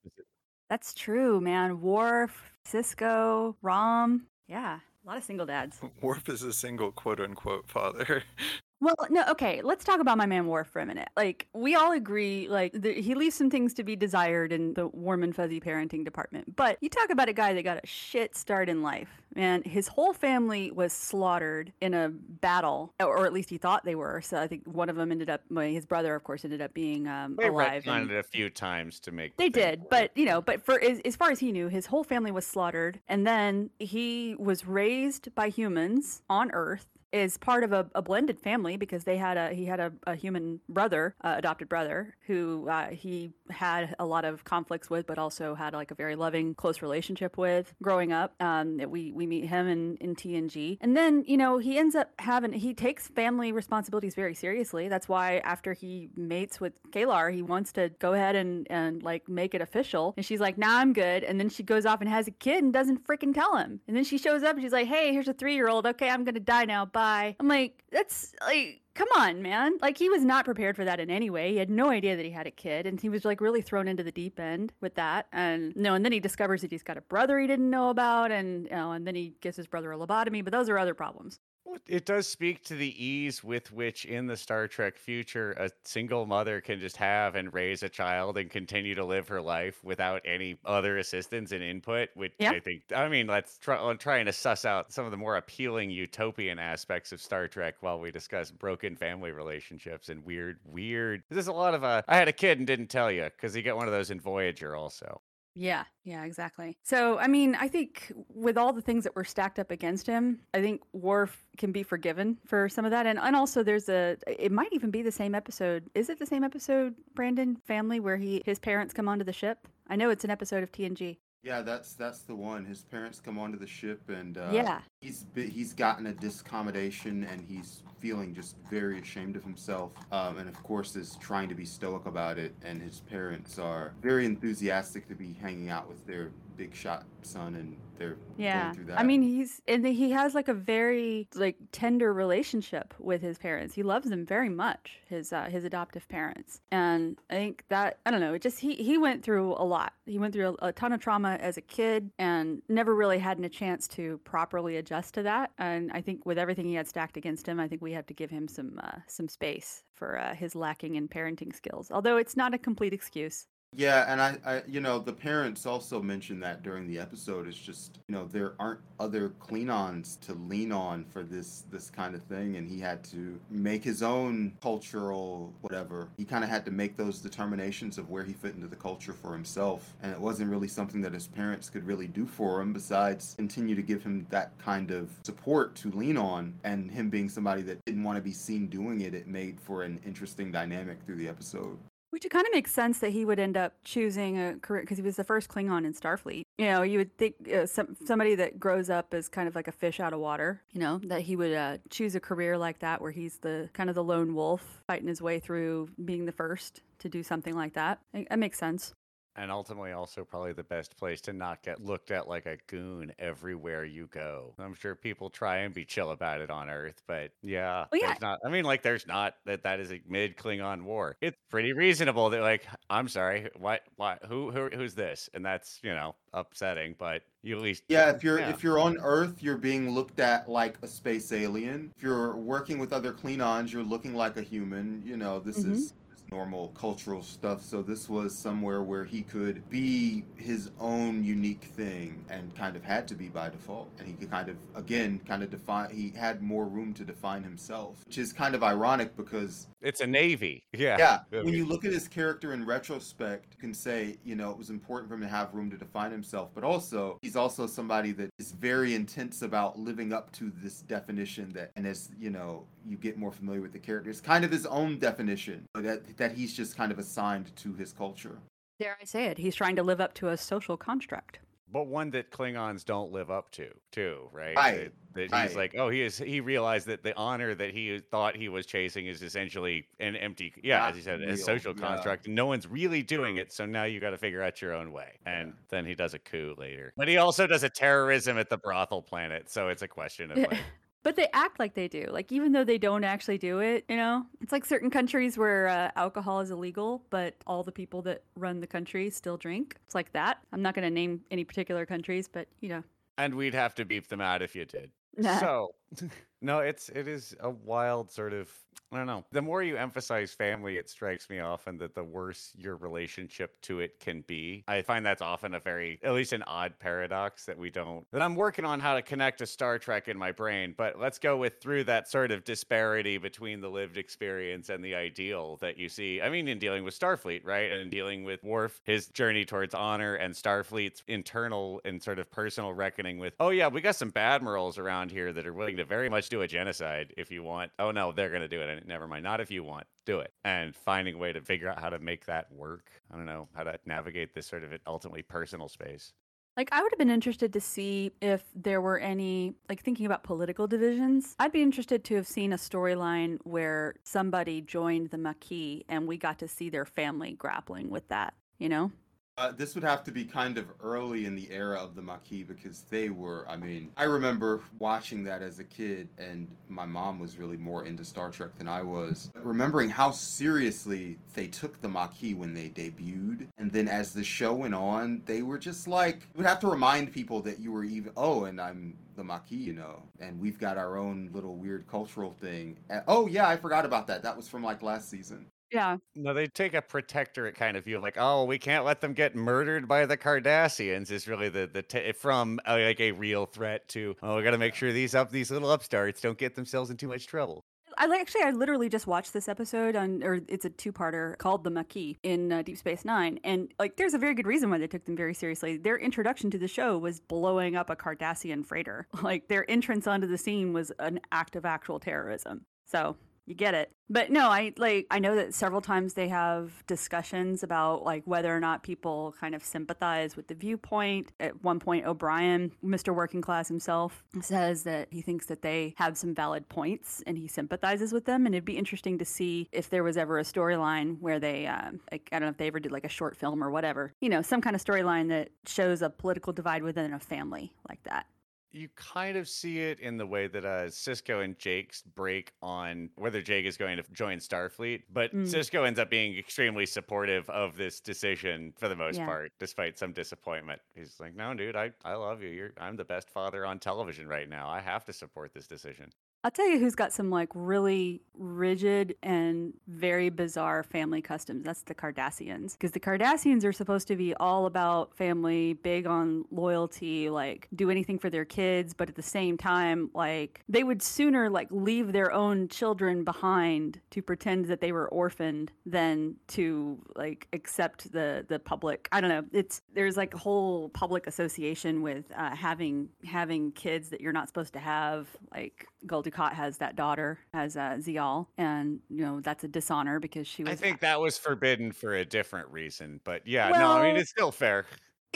That's true, man. Worf, Sisko, Rom. Yeah, a lot of single dads. Worf is a single quote unquote father. Well, no, okay. Let's talk about my man Worf for a minute. Like, we all agree, like, the, he leaves some things to be desired in the warm and fuzzy parenting department. But you talk about a guy that got a shit start in life, man. His whole family was slaughtered in a battle, or, at least he thought they were. So I think one of them ended up, well, his brother, of course, ended up being um, They alive. retconned and- it a few times to make. They the did, work. but you know, but for as, as far as he knew, his whole family was slaughtered, and then he was raised by humans on Earth as part of a, a blended family because they had a he had a, a human brother, uh, adopted brother, who uh, he had a lot of conflicts with, but also had like a very loving, close relationship with growing up. Um, we we meet him in in TNG, and then you know he ends up having he takes family responsibilities very seriously. That's why after he mates with K'Ehleyr, he wants to go ahead and and like make it official. And she's like, "Nah, I'm good." And then she goes off and has a kid and doesn't freaking tell him. And then she shows up and she's like, "Hey, here's a three year old. Okay, I'm gonna die now. Bye." I'm like, that's like. Come on, man. Like, he was not prepared for that in any way. He had no idea that he had a kid, and he was like really thrown into the deep end with that. And no, and then he discovers that he's got a brother he didn't know about, and you know, and then he gives his brother a lobotomy. But those are other problems. It does speak to the ease with which, in the Star Trek future, a single mother can just have and raise a child and continue to live her life without any other assistance and input. Which Yeah. I think, I mean, let's try on trying to suss out some of the more appealing utopian aspects of Star Trek while we discuss broken family relationships and weird, weird. There's a lot of, uh, I had a kid and didn't tell you because you get one of those in Voyager also. Yeah, yeah, exactly. So, I mean, I think with all the things that were stacked up against him, I think Worf can be forgiven for some of that. And and also there's a it might even be the same episode. Is it the same episode, Brandon Family, where he his parents come onto the ship? I know it's an episode of TNG. Yeah, that's that's the one. His parents come onto the ship and uh, yeah. He's he's gotten a discommendation and he's feeling just very ashamed of himself um, and of course is trying to be stoic about it and his parents are very enthusiastic to be hanging out with their big shot son and they're Yeah. going through that I mean, he's and he has like a very like tender relationship with his parents. He loves them very much, his uh, his adoptive parents. And I think that I don't know, it just he he went through a lot. He went through a, a ton of trauma as a kid and never really had a chance to properly adjust to that. And I think with everything he had stacked against him, I think we have to give him some uh, some space for uh, his lacking in parenting skills. Although it's not a complete excuse. Yeah, and I, I, you know, the parents also mentioned that during the episode. It's just, you know, there aren't other Klingons to lean on for this this kind of thing, and he had to make his own cultural whatever. He kind of had to make those determinations of where he fit into the culture for himself, and it wasn't really something that his parents could really do for him. Besides, continue to give him that kind of support to lean on, and him being somebody that didn't want to be seen doing it, it made for an interesting dynamic through the episode. Which it kind of makes sense that he would end up choosing a career because he was the first Klingon in Starfleet. You know, you would think uh, some, somebody that grows up as kind of like a fish out of water, you know, that he would uh, choose a career like that where he's the kind of the lone wolf fighting his way through being the first to do something like that. It, that makes sense. And ultimately, also probably the best place to not get looked at like a goon everywhere you go. I'm sure people try and be chill about it on Earth, but yeah, Well, yeah. there's not. I mean, like, there's not that that is a mid Klingon war. It's pretty reasonable that, like, I'm sorry, what, what, who, who, who's this? And that's you know upsetting, but you at least Yeah, if you're Yeah. if you're on Earth, you're being looked at like a space alien. If you're working with other Klingons, you're looking like a human. You know, this Mhm. is is normal cultural stuff. So this was somewhere where he could be his own unique thing and kind of had to be by default. And he could kind of again kind of define he had more room to define himself, which is kind of ironic because it's a navy. Yeah, yeah, I when you look at his character in retrospect, you can say, you know, it was important for him to have room to define himself, but also he's also somebody that is very intense about living up to this definition that and as, you know, you get more familiar with the character, it's kind of his own definition that that he's just kind of assigned to his culture. Dare I say it? He's trying to live up to a social construct. but one that Klingons don't live up to, too, right? Right, That, that right. he's like, oh, he is. He realized that the honor that he thought he was chasing is essentially an empty, yeah, Not as he said, a social construct, and no one's really doing it. So now you got to figure out your own way. And then he does a coup later, but he also does a terrorism at the brothel planet. So it's a question of like, But they act like they do. Like even though they don't actually do it, you know, it's like certain countries where uh, alcohol is illegal, but all the people that run the country still drink. It's like that. I'm not going to name any particular countries, but you know, and we'd have to beep them out if you did. Nah. So, no, it's it is a wild sort of I don't know. The more you emphasize family, it strikes me often that the worse your relationship to it can be. I find that's often a very, at least an odd paradox that we don't. That I'm working on how to connect to Star Trek in my brain, but let's go with through that sort of disparity between the lived experience and the ideal that you see. I mean, in dealing with Starfleet, right, and in dealing with Worf, his journey towards honor, and Starfleet's internal and sort of personal reckoning with, oh yeah, we got some bad admirals around here that are willing to very much do a genocide if you want. Oh no, they're gonna do it. Never mind. Not if you want. Do it. And finding a way to figure out how to make that work. I don't know how to navigate this sort of ultimately personal space. Like, I would have been interested to see if there were any, like, thinking about political divisions. I'd be interested to have seen a storyline where somebody joined the Maquis and we got to see their family grappling with that, you know? Uh, this would have to be kind of early in the era of the Maquis because they were, I mean, I remember watching that as a kid, and my mom was really more into Star Trek than I was. Remembering how seriously they took the Maquis when they debuted, and then as the show went on, they were just like, you would have to remind people that you were even, oh, and I'm the Maquis, you know, and we've got our own little weird cultural thing. And, oh, yeah, I forgot about that. That was from like last season. Yeah. No, they take a protectorate kind of view, like, oh, we can't let them get murdered by the Cardassians. Is really the the t- from uh, like a real threat to, oh, we got to make sure these up these little upstarts don't get themselves in too much trouble. I actually, I literally just watched this episode on, or it's a two-parter called "The Maquis" in uh, Deep Space Nine, and like, there's a very good reason why they took them very seriously. Their introduction to the show was blowing up a Cardassian freighter. Like, their entrance onto the scene was an act of actual terrorism. So you get it. But no, I like I know that several times they have discussions about like whether or not people kind of sympathize with the viewpoint. At one point O'Brien, Mr. Working Class himself, says that he thinks that they have some valid points and he sympathizes with them and it'd be interesting to see if there was ever a storyline where they um, like I don't know if they ever did like a short film or whatever. You know, some kind of storyline that shows a political divide within a family like that you kind of see it in the way that uh, Sisko and Jake's break on whether Jake is going to join Starfleet, but mm. Sisko ends up being extremely supportive of this decision for the most yeah. part, despite some disappointment. He's like, "No, dude, I, I love you. You're I'm the best father on television right now. I have to support this decision." I'll tell you who's got some like really rigid and very bizarre family customs. That's the Cardassians. Because the Cardassians are supposed to be all about family, big on loyalty, like do anything for their kids, but at the same time, like they would sooner like leave their own children behind to pretend that they were orphaned than to like accept the the public. I don't know. It's there's like a whole public association with uh, having having kids that you're not supposed to have, like Gul Dukat has that daughter as uh, Ziyal, and you know that's a dishonor because she was. I think that was forbidden for a different reason, but yeah, well, no, I mean it's still fair.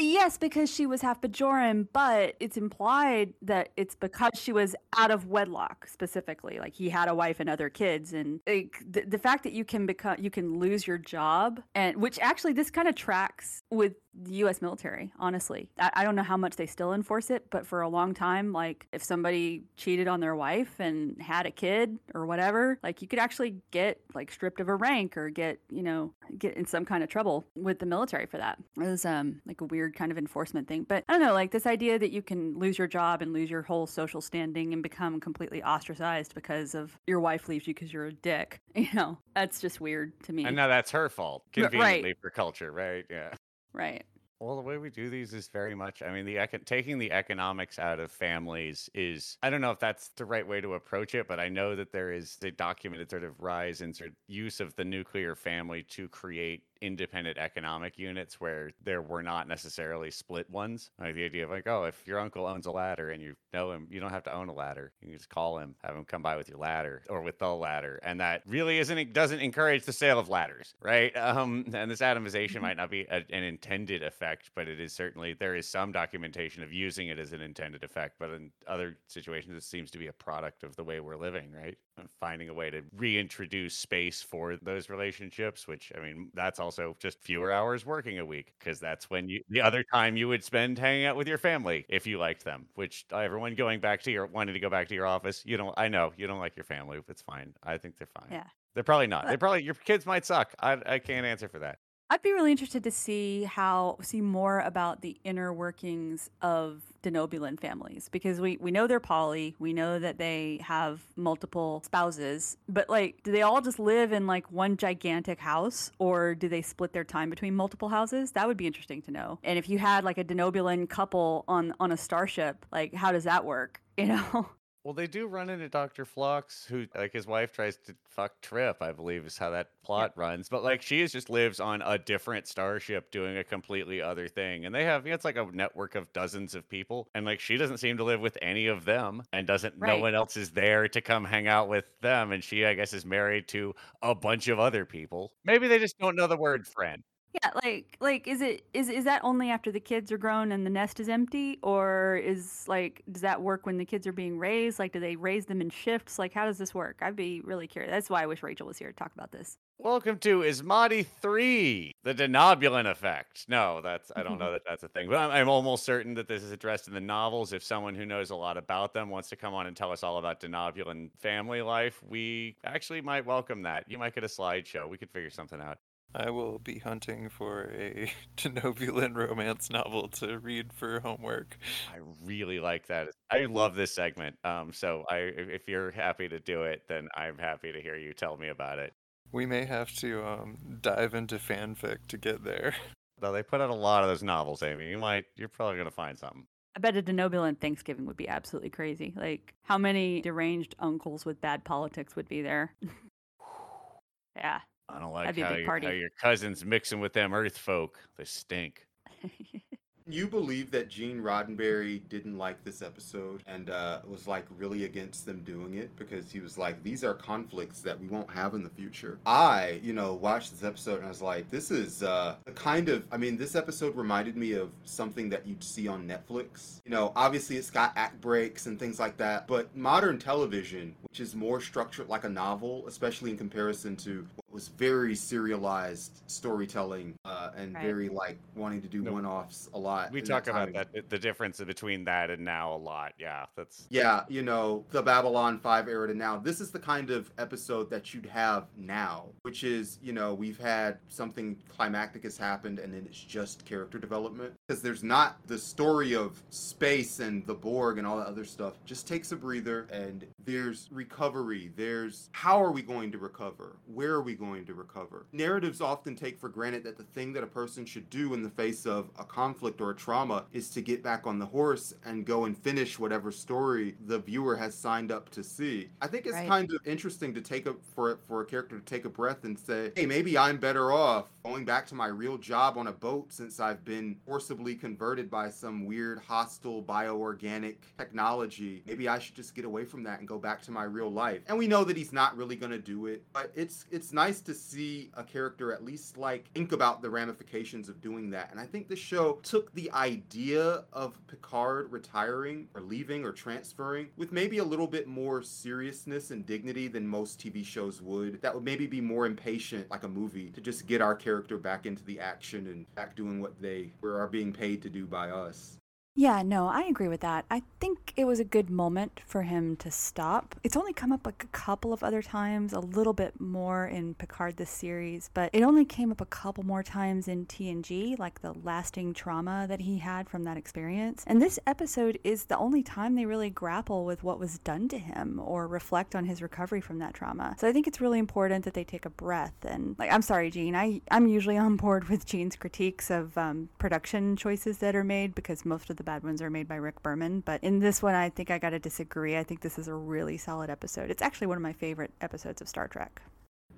Yes, because she was half Bajoran, but it's implied that it's because she was out of wedlock specifically. Like he had a wife and other kids, and like, the, the fact that you can become you can lose your job, and which actually this kind of tracks with the U.S. military. Honestly, I, I, don't know how much they still enforce it, but for a long time, like if somebody cheated on their wife and had a kid or whatever, like you could actually get like stripped of a rank or get you know get in some kind of trouble with the military for that. It was um like a weird kind of enforcement thing, but I don't know, like this idea that you can lose your job and lose your whole social standing and become completely ostracized because of your wife leaves you because you're a dick. You know, that's just weird to me. And now that's her fault, conveniently right. for culture, right? Yeah. Right. Well, the way we do these is very much. I mean, the econ- taking the economics out of families is. I don't know if that's the right way to approach it, but I know that there is a documented sort of rise in sort of use of the nuclear family to create independent economic units where there were not necessarily split ones. Like the idea of like, oh, if your uncle owns a ladder and you know him, you don't have to own a ladder. You can just call him, have him come by with your ladder or with the ladder, and that really isn't it doesn't encourage the sale of ladders, right? Um, and this atomization mm-hmm. might not be a, an intended effect, but it is certainly there is some documentation of using it as an intended effect. But in other situations, it seems to be a product of the way we're living, right? And finding a way to reintroduce space for those relationships, which I mean, that's all also just fewer hours working a week because that's when you the other time you would spend hanging out with your family if you liked them. Which uh, everyone going back to your wanting to go back to your office, you don't. I know you don't like your family. It's fine. I think they're fine. Yeah. They're probably not. They probably your kids might suck. I I can't answer for that. I'd be really interested to see how see more about the inner workings of Denobulan families because we we know they're poly, we know that they have multiple spouses, but like do they all just live in like one gigantic house or do they split their time between multiple houses? That would be interesting to know. And if you had like a Denobulan couple on on a starship, like how does that work? You know? Well, they do run into Dr. Phlox, who, like, his wife tries to fuck Trip, I believe, is how that plot yeah. runs. But, like, she is just lives on a different starship doing a completely other thing. And they have, you know, it's like a network of dozens of people. And, like, she doesn't seem to live with any of them and doesn't, right. no one else is there to come hang out with them. And she, I guess, is married to a bunch of other people. Maybe they just don't know the word friend. Yeah, like like is it is is that only after the kids are grown and the nest is empty or is like does that work when the kids are being raised? Like do they raise them in shifts? Like how does this work? I'd be really curious. That's why I wish Rachel was here to talk about this. Welcome to Ismati 3, the Denobulan effect. No, that's I don't know that that's a thing, but I'm, I'm, almost certain that this is addressed in the novels. If someone who knows a lot about them wants to come on and tell us all about Denobulan family life, we actually might welcome that. You might get a slideshow. We could figure something out. I will be hunting for a Denobulan romance novel to read for homework. I really like that. I love this segment. Um, so I, if you're happy to do it, then I'm happy to hear you tell me about it. We may have to um, dive into fanfic to get there. Though they put out a lot of those novels, Amy. You might, you're probably gonna find something. I bet a Denobulan Thanksgiving would be absolutely crazy. Like, how many deranged uncles with bad politics would be there? yeah. I don't like how, you, how your cousins mixing with them earth folk. They stink. You believe that Gene Roddenberry didn't like this episode and uh, was like really against them doing it because he was like, these are conflicts that we won't have in the future. I, you know, watched this episode and I was like, this is uh, the kind of, I mean, this episode reminded me of something that you'd see on Netflix. You know, obviously it's got act breaks and things like that, but modern television, which is more structured like a novel, especially in comparison to what was very serialized storytelling uh, and Right. very like wanting to do No. one-offs a lot. We in talk about time. that the difference between that and now a lot. Yeah, that's Yeah, you know, the Babylon 5 era to now. This is the kind of episode that you'd have now, which is, you know, we've had something climactic has happened and then it's just character development. Because there's not the story of space and the Borg and all that other stuff. Just takes a breather and there's recovery. There's how are we going to recover? Where are we going to recover? Narratives often take for granted that the thing that a person should do in the face of a conflict or a trauma is to get back on the horse and go and finish whatever story the viewer has signed up to see. I think it's Right. kind of interesting to take a for for a character to take a breath and say, "Hey, maybe I'm better off going back to my real job on a boat since I've been forcibly converted by some weird hostile bioorganic technology. Maybe I should just get away from that and go back to my real life." And we know that he's not really going to do it, but it's it's nice to see a character at least like think about the ramifications of doing that. And I think the show took the idea of Picard retiring or leaving or transferring with maybe a little bit more seriousness and dignity than most TV shows would. That would maybe be more impatient, like a movie, to just get our character back into the action and back doing what they were are being paid to do by us. Yeah, no, I agree with that. I think it was a good moment for him to stop. It's only come up like a couple of other times, a little bit more in Picard this series, but it only came up a couple more times in TNG, like the lasting trauma that he had from that experience. And this episode is the only time they really grapple with what was done to him or reflect on his recovery from that trauma. So I think it's really important that they take a breath and like I'm sorry, Gene, I I'm usually on board with Gene's critiques of um, production choices that are made because most of the bad ones are made by Rick Berman. But in this one, I think I got to disagree. I think this is a really solid episode. It's actually one of my favorite episodes of Star Trek.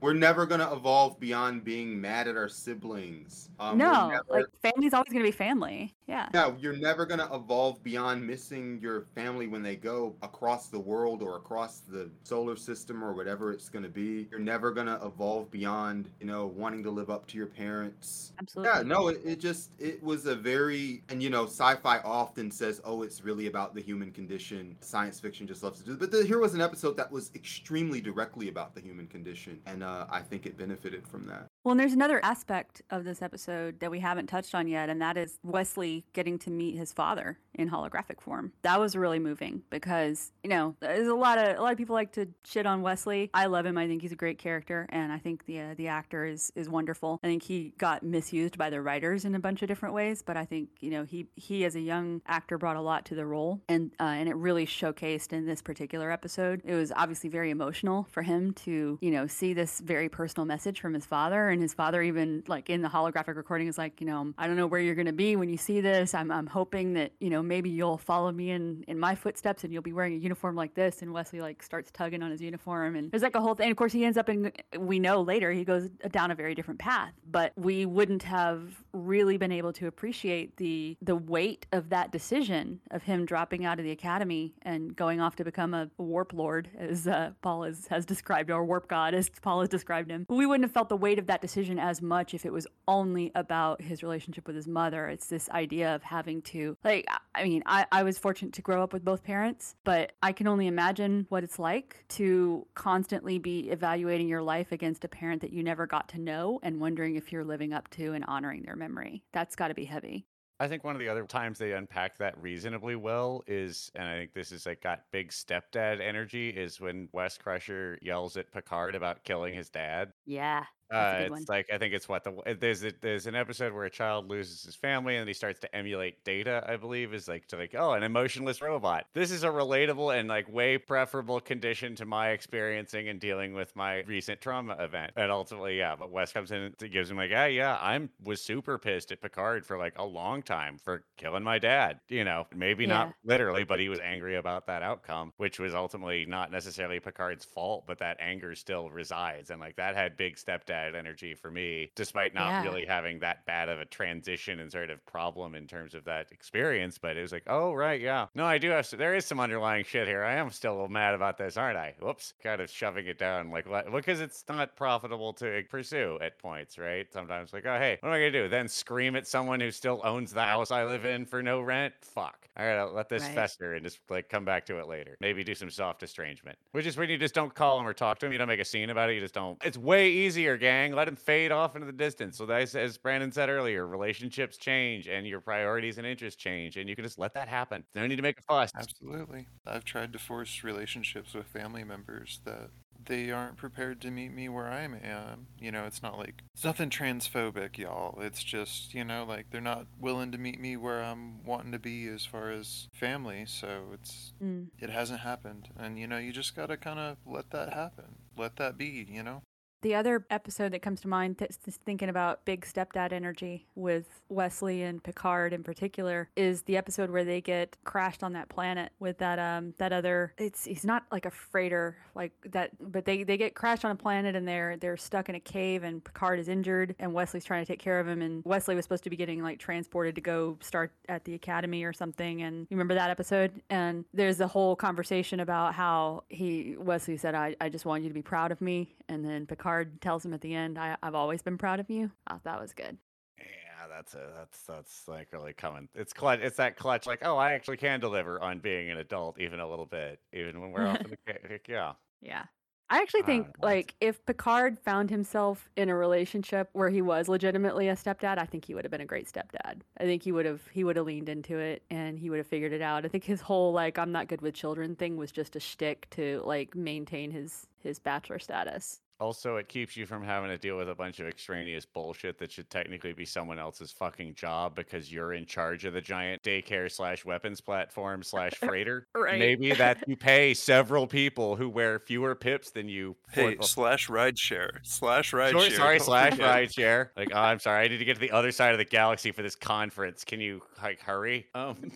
We're never gonna evolve beyond being mad at our siblings. Um, no, never- like family's always going to be family. Yeah. Yeah, you're never going to evolve beyond missing your family when they go across the world or across the solar system or whatever it's going to be. You're never going to evolve beyond, you know, wanting to live up to your parents. Absolutely. Yeah, no, it, it just, it was a very, and you know, sci fi often says, oh, it's really about the human condition. Science fiction just loves to do But the, here was an episode that was extremely directly about the human condition. And uh, Uh, I think it benefited from that. Well, and there's another aspect of this episode that we haven't touched on yet, and that is Wesley getting to meet his father in holographic form. That was really moving because you know there's a lot of a lot of people like to shit on Wesley. I love him. I think he's a great character, and I think the uh, the actor is is wonderful. I think he got misused by the writers in a bunch of different ways, but I think you know he he as a young actor brought a lot to the role, and uh, and it really showcased in this particular episode. It was obviously very emotional for him to you know see this very personal message from his father, and his father even like in the holographic recording is like you know I don't know where you're gonna be when you see this. I'm I'm hoping that you know maybe you'll follow me in in my footsteps and you'll be wearing a uniform like this. And Wesley like starts tugging on his uniform, and there's like a whole thing. Of course, he ends up in we know later he goes down a very different path, but we wouldn't have really been able to appreciate the the weight of that decision of him dropping out of the academy and going off to become a warp lord, as uh, Paul has, has described, or warp god, as Paul has described him. We wouldn't have felt the weight of that decision as much if it was only about his relationship with his mother. It's this idea of having to, like, I- I mean, I, I was fortunate to grow up with both parents, but I can only imagine what it's like to constantly be evaluating your life against a parent that you never got to know and wondering if you're living up to and honoring their memory. That's got to be heavy. I think one of the other times they unpack that reasonably well is, and I think this is like got big stepdad energy, is when Wes Crusher yells at Picard about killing his dad. Yeah. Uh, That's a good it's one. like I think it's what the there's a, there's an episode where a child loses his family and he starts to emulate Data. I believe is like to like oh an emotionless robot. This is a relatable and like way preferable condition to my experiencing and dealing with my recent trauma event. And ultimately, yeah, but Wes comes in and gives him like yeah yeah I'm was super pissed at Picard for like a long time for killing my dad. You know maybe Yeah. not literally, but he was angry about that outcome, which was ultimately not necessarily Picard's fault, but that anger still resides and like that had big stepdad stepdad energy for me, despite not Yeah. really having that bad of a transition and sort of problem in terms of that experience. But it was like, oh right, yeah, no, I do have. There is some underlying shit here. I am still a little mad about this, aren't I? Whoops, kind of shoving it down, like what? Because it's not profitable to pursue at points, right? Sometimes like, oh hey, what am I gonna do? Then scream at someone who still owns the house I live in for no rent? Fuck. All right, I'll let this Right. fester and just like come back to it later. Maybe do some soft estrangement, which is when you just don't call him or talk to him. You don't make a scene about it. You just don't. It's way easier, gang. Let him fade off into the distance. So as, as Brandon said earlier, relationships change and your priorities and interests change, and you can just let that happen. No need to make a fuss. Absolutely. I've tried to force relationships with family members that they aren't prepared to meet me where I am. You know, it's not like it's nothing transphobic, y'all. It's just, you know, like they're not willing to meet me where I'm wanting to be as far as family. So it's Mm. it hasn't happened. And you know, you just got to kind of let that happen. Let that be, you know? The other episode that comes to mind, th- th- thinking about big stepdad energy with Wesley and Picard in particular, is the episode where they get crashed on that planet with that um that other. It's he's not like a freighter like that, but they they get crashed on a planet and they're they're stuck in a cave and Picard is injured and Wesley's trying to take care of him and Wesley was supposed to be getting like transported to go start at the academy or something and you remember that episode and there's a whole conversation about how he Wesley said I, I just want you to be proud of me and then Picard tells him at the end I, I've always been proud of you. I thought that was good. Yeah, that's a that's that's like really coming. It's clutch. It's that clutch. Like, oh, I actually can deliver on being an adult, even a little bit, even when we're off in the ca- like, yeah. Yeah. I actually Ah, think that's- like if Picard found himself in a relationship where he was legitimately a stepdad, I think he would have been a great stepdad. I think he would have he would have leaned into it and he would have figured it out. I think his whole like I'm not good with children thing was just a shtick to like maintain his his bachelor status. Also, it keeps you from having to deal with a bunch of extraneous bullshit that should technically be someone else's fucking job because you're in charge of the giant daycare slash weapons platform slash freighter. Right. Maybe that you pay several people who wear fewer pips than you. for- Hey, slash rideshare. Slash rideshare. Sorry, sorry, slash forget. ride share. Like, oh, I'm sorry, I need to get to the other side of the galaxy for this conference. Can you like hurry? Um,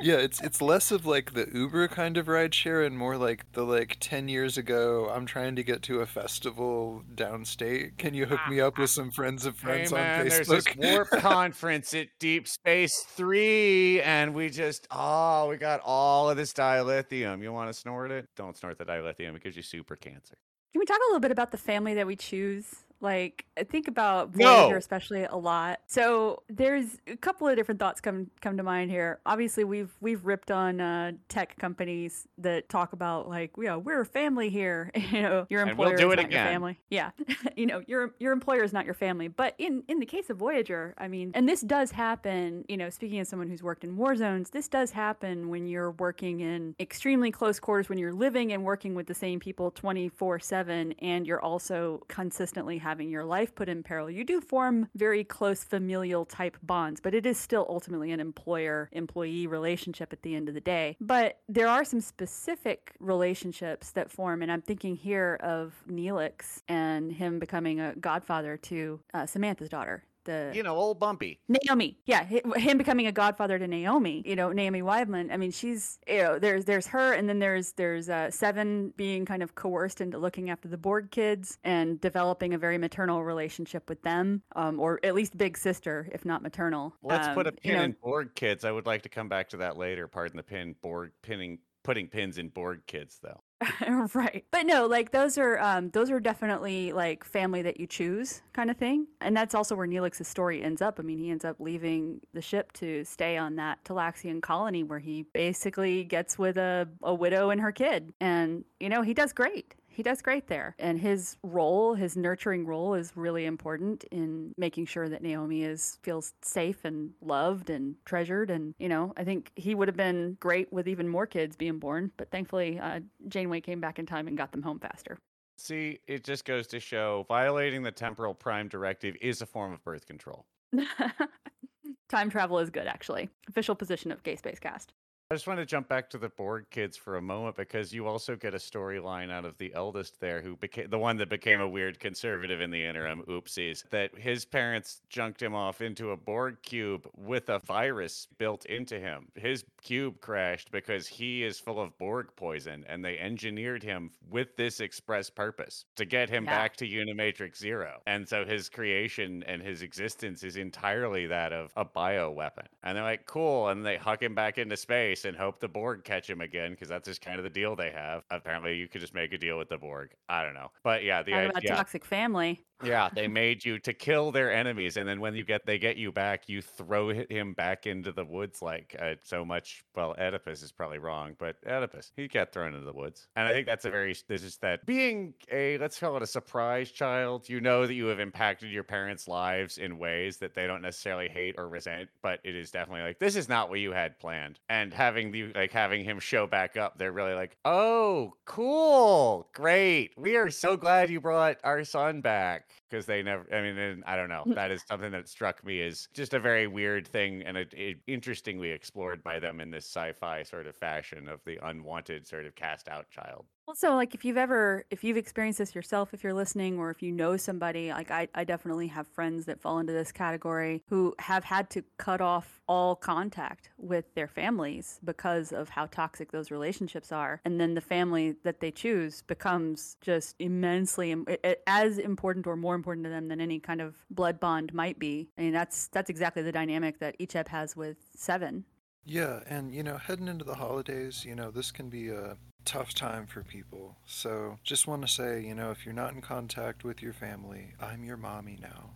Yeah, it's it's less of like the Uber kind of rideshare and more like the like ten years ago. I'm trying to get to a festival downstate. Can you hook me up with some friends of hey friends man, on there's this Facebook? warp conference at Deep Space Three, and we just oh, we got all of this dilithium. You want to snort it? Don't snort the dilithium; it gives you super cancer. Can we talk a little bit about the family that we choose? Like, think about No. Voyager especially a lot. So there's a couple of different thoughts come come to mind here. Obviously, we've we've ripped on uh, tech companies that talk about like, yeah, we're a family here. you know, your And we'll employer do is it not your family. Yeah, you know, your your employer is not your family. But in in the case of Voyager, I mean, and this does happen. You know, speaking as someone who's worked in war zones, this does happen when you're working in extremely close quarters, when you're living and working with the same people 24 7, and you're also consistently having your life put in peril. You do form very close familial type bonds, but it is still ultimately an employer employee relationship at the end of the day. But there are some specific relationships that form, and I'm thinking here of Neelix and him becoming a godfather to uh, Samantha's daughter. The You know, old Bumpy. Naomi, yeah, him becoming a godfather to Naomi. You know, Naomi Wildman. I mean, she's you know, there's there's her, and then there's there's uh, Seven being kind of coerced into looking after the Borg kids and developing a very maternal relationship with them, um, or at least big sister, if not maternal. Let's put a Um, you pin know, in Borg kids. I would like to come back to that later. Pardon the pin. Borg pinning, putting pins in Borg kids, though. right. But no like those are um those are definitely like family that you choose kind of thing and that's also where neelix's story ends up. I mean he ends up leaving the ship to stay on that talaxian colony where he basically gets with a, a widow and her kid and you know he does great he does great there. And his role his nurturing role is really important in making sure that naomi is feels safe and loved and treasured. And you know i think he would have been great with even more kids being born but thankfully uh, janeway came back in time and got them home faster. See, it just goes to show violating the temporal prime directive is a form of birth control. time travel is good actually. Official position of gay space cast I just want to jump back to the Borg kids for a moment because you also get a storyline out of the eldest there, who became the one that became a weird conservative in the interim. Oopsies. That his parents junked him off into a Borg cube with a virus built into him. His cube crashed because he is full of Borg poison, and they engineered him with this express purpose to get him Yeah. back to Unimatrix Zero. And so his creation and his existence is entirely that of a bio weapon. And they're like, cool. And they huck him back into space and hope the Borg catch him again because that's just kind of the deal they have. Apparently, you could just make a deal with the Borg. I don't know. But yeah, the idea. toxic family. Yeah, they made you to kill their enemies, and then when you get they get you back, you throw him back into the woods like uh, so much. Well, Oedipus is probably wrong, but Oedipus he got thrown into the woods, and I think that's a very this is that being a let's call it a surprise child. You know that you have impacted your parents' lives in ways that they don't necessarily hate or resent, but it is definitely like this is not what you had planned, and having the like having him show back up, they're really like, oh, cool, great, we are so glad you brought our son back back because they never i mean i don't know mm. that is something that struck me as just a very weird thing and it, it interestingly explored by them in this sci-fi sort of fashion of the unwanted sort of cast out child Also, like if you've ever, if you've experienced this yourself, if you're listening, or if you know somebody, like I, I definitely have friends that fall into this category who have had to cut off all contact with their families because of how toxic those relationships are. And then the family that they choose becomes just immensely, im- i- i- as important or more important to them than any kind of blood bond might be. I mean, that's, that's exactly the dynamic that Icheb has with Seven. Yeah, and you know, heading into the holidays, you know, this can be a tough time for people. So just want to say, you know, if you're not in contact with your family, I'm your mommy now.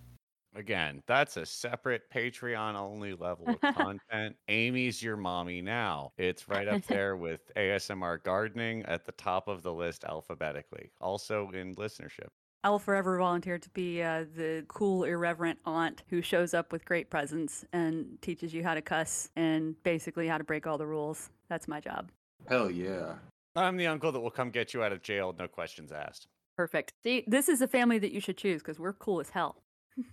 again that's a separate patreon only level of content amy's your mommy now it's right up there with asmr gardening at the top of the list alphabetically also in listenership I will forever volunteer to be uh, the cool, irreverent aunt who shows up with great presents and teaches you how to cuss and basically how to break all the rules. That's my job. Hell yeah. i'm the uncle that will come get you out of jail no questions asked Perfect. See, this is a family that you should choose because we're cool as hell.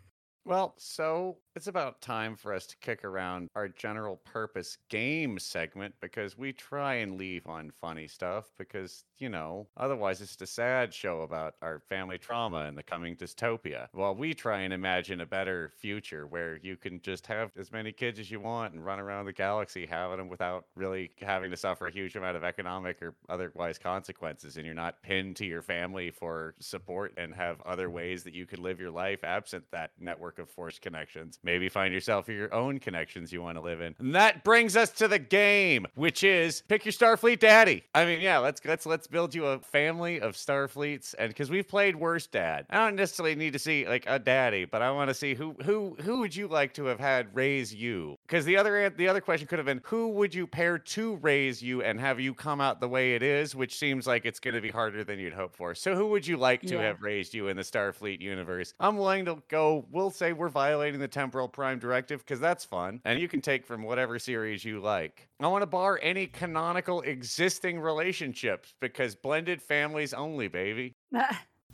Well, so it's about time for us to kick around our general purpose game segment because we try and leave on funny stuff because, you know, otherwise it's a sad show about our family trauma and the coming dystopia. While we try and imagine a better future where you can just have as many kids as you want and run around the galaxy having them without really having to suffer a huge amount of economic or otherwise consequences and you're not pinned to your family for support and have other ways that you could live your life absent that network of forced connections. Maybe find yourself your own connections you want to live in. And that brings us to the game, which is pick your Starfleet daddy. I mean, yeah, let's let's let's build you a family of Starfleets and because we've played Worst Dad. I don't necessarily need to see like a daddy, but I want to see who who who would you like to have had raise you? Because the other the other question could have been who would you pair to raise you and have you come out the way it is, which seems like it's going to be harder than you'd hope for. So who would you like to Yeah. have raised you in the Starfleet universe? I'm willing to go. We'll say we're violating the temporal prime directive because that's fun, and you can take from whatever series you like. I want to bar any canonical existing relationships because blended families only, baby.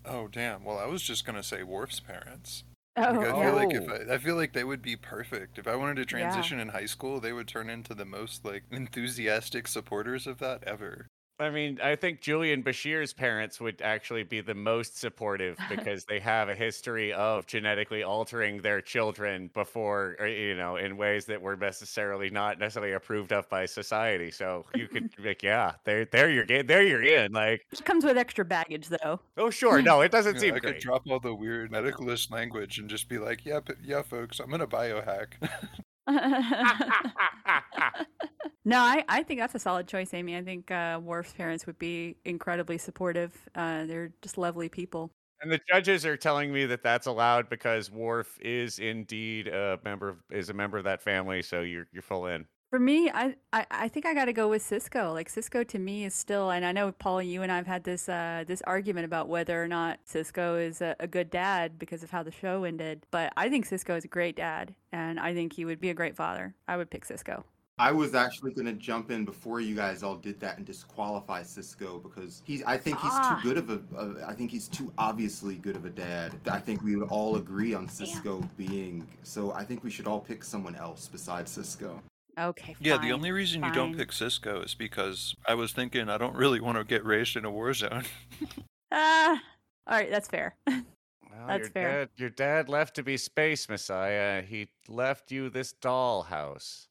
Oh damn. Well, I was just gonna say Worf's parents. oh, Like, I oh. feel like Oh. if I, I feel like they would be perfect. If I wanted to Yeah. transition in high school, they would turn into the most like enthusiastic supporters of that ever. I mean, I think Julian Bashir's parents would actually be the most supportive because they have a history of genetically altering their children before, or, you know, in ways that were necessarily not necessarily approved of by society. So you could like, yeah, there, there you're, ga- there you're in. Like, It comes with extra baggage, though. oh, sure, no, it doesn't You know, seem I could drop all the weird medicalist language and just be like, "Yeah, p- yeah, folks, I'm gonna biohack." no, I, I think that's a solid choice, Amy. I think uh, Worf's parents would be incredibly supportive. Uh, they're just lovely people. And the judges are telling me that that's allowed because Worf is indeed a member of, is a member of that family. So you're you're full in. For me, I, I, I think I got to go with Sisko. Like Sisko to me is still, and I know Paul, you and I've had this uh, this argument about whether or not Sisko is a, a good dad because of how the show ended. But I think Sisko is a great dad, and I think he would be a great father. I would pick Sisko. I was actually going to jump in before you guys all did that and disqualify Sisko because he's. I think he's Ah. too good of a. of- I think he's too obviously good of a dad. I think we would all agree on Sisko being. So I think we should all pick someone else besides Sisko. Okay. Yeah, the only reason you don't pick Sisko is because I was thinking I don't really want to get raised in a war zone. Ah, all right, that's fair. Well, That's your fair. Dad, your dad left to be space messiah. He left you this dollhouse.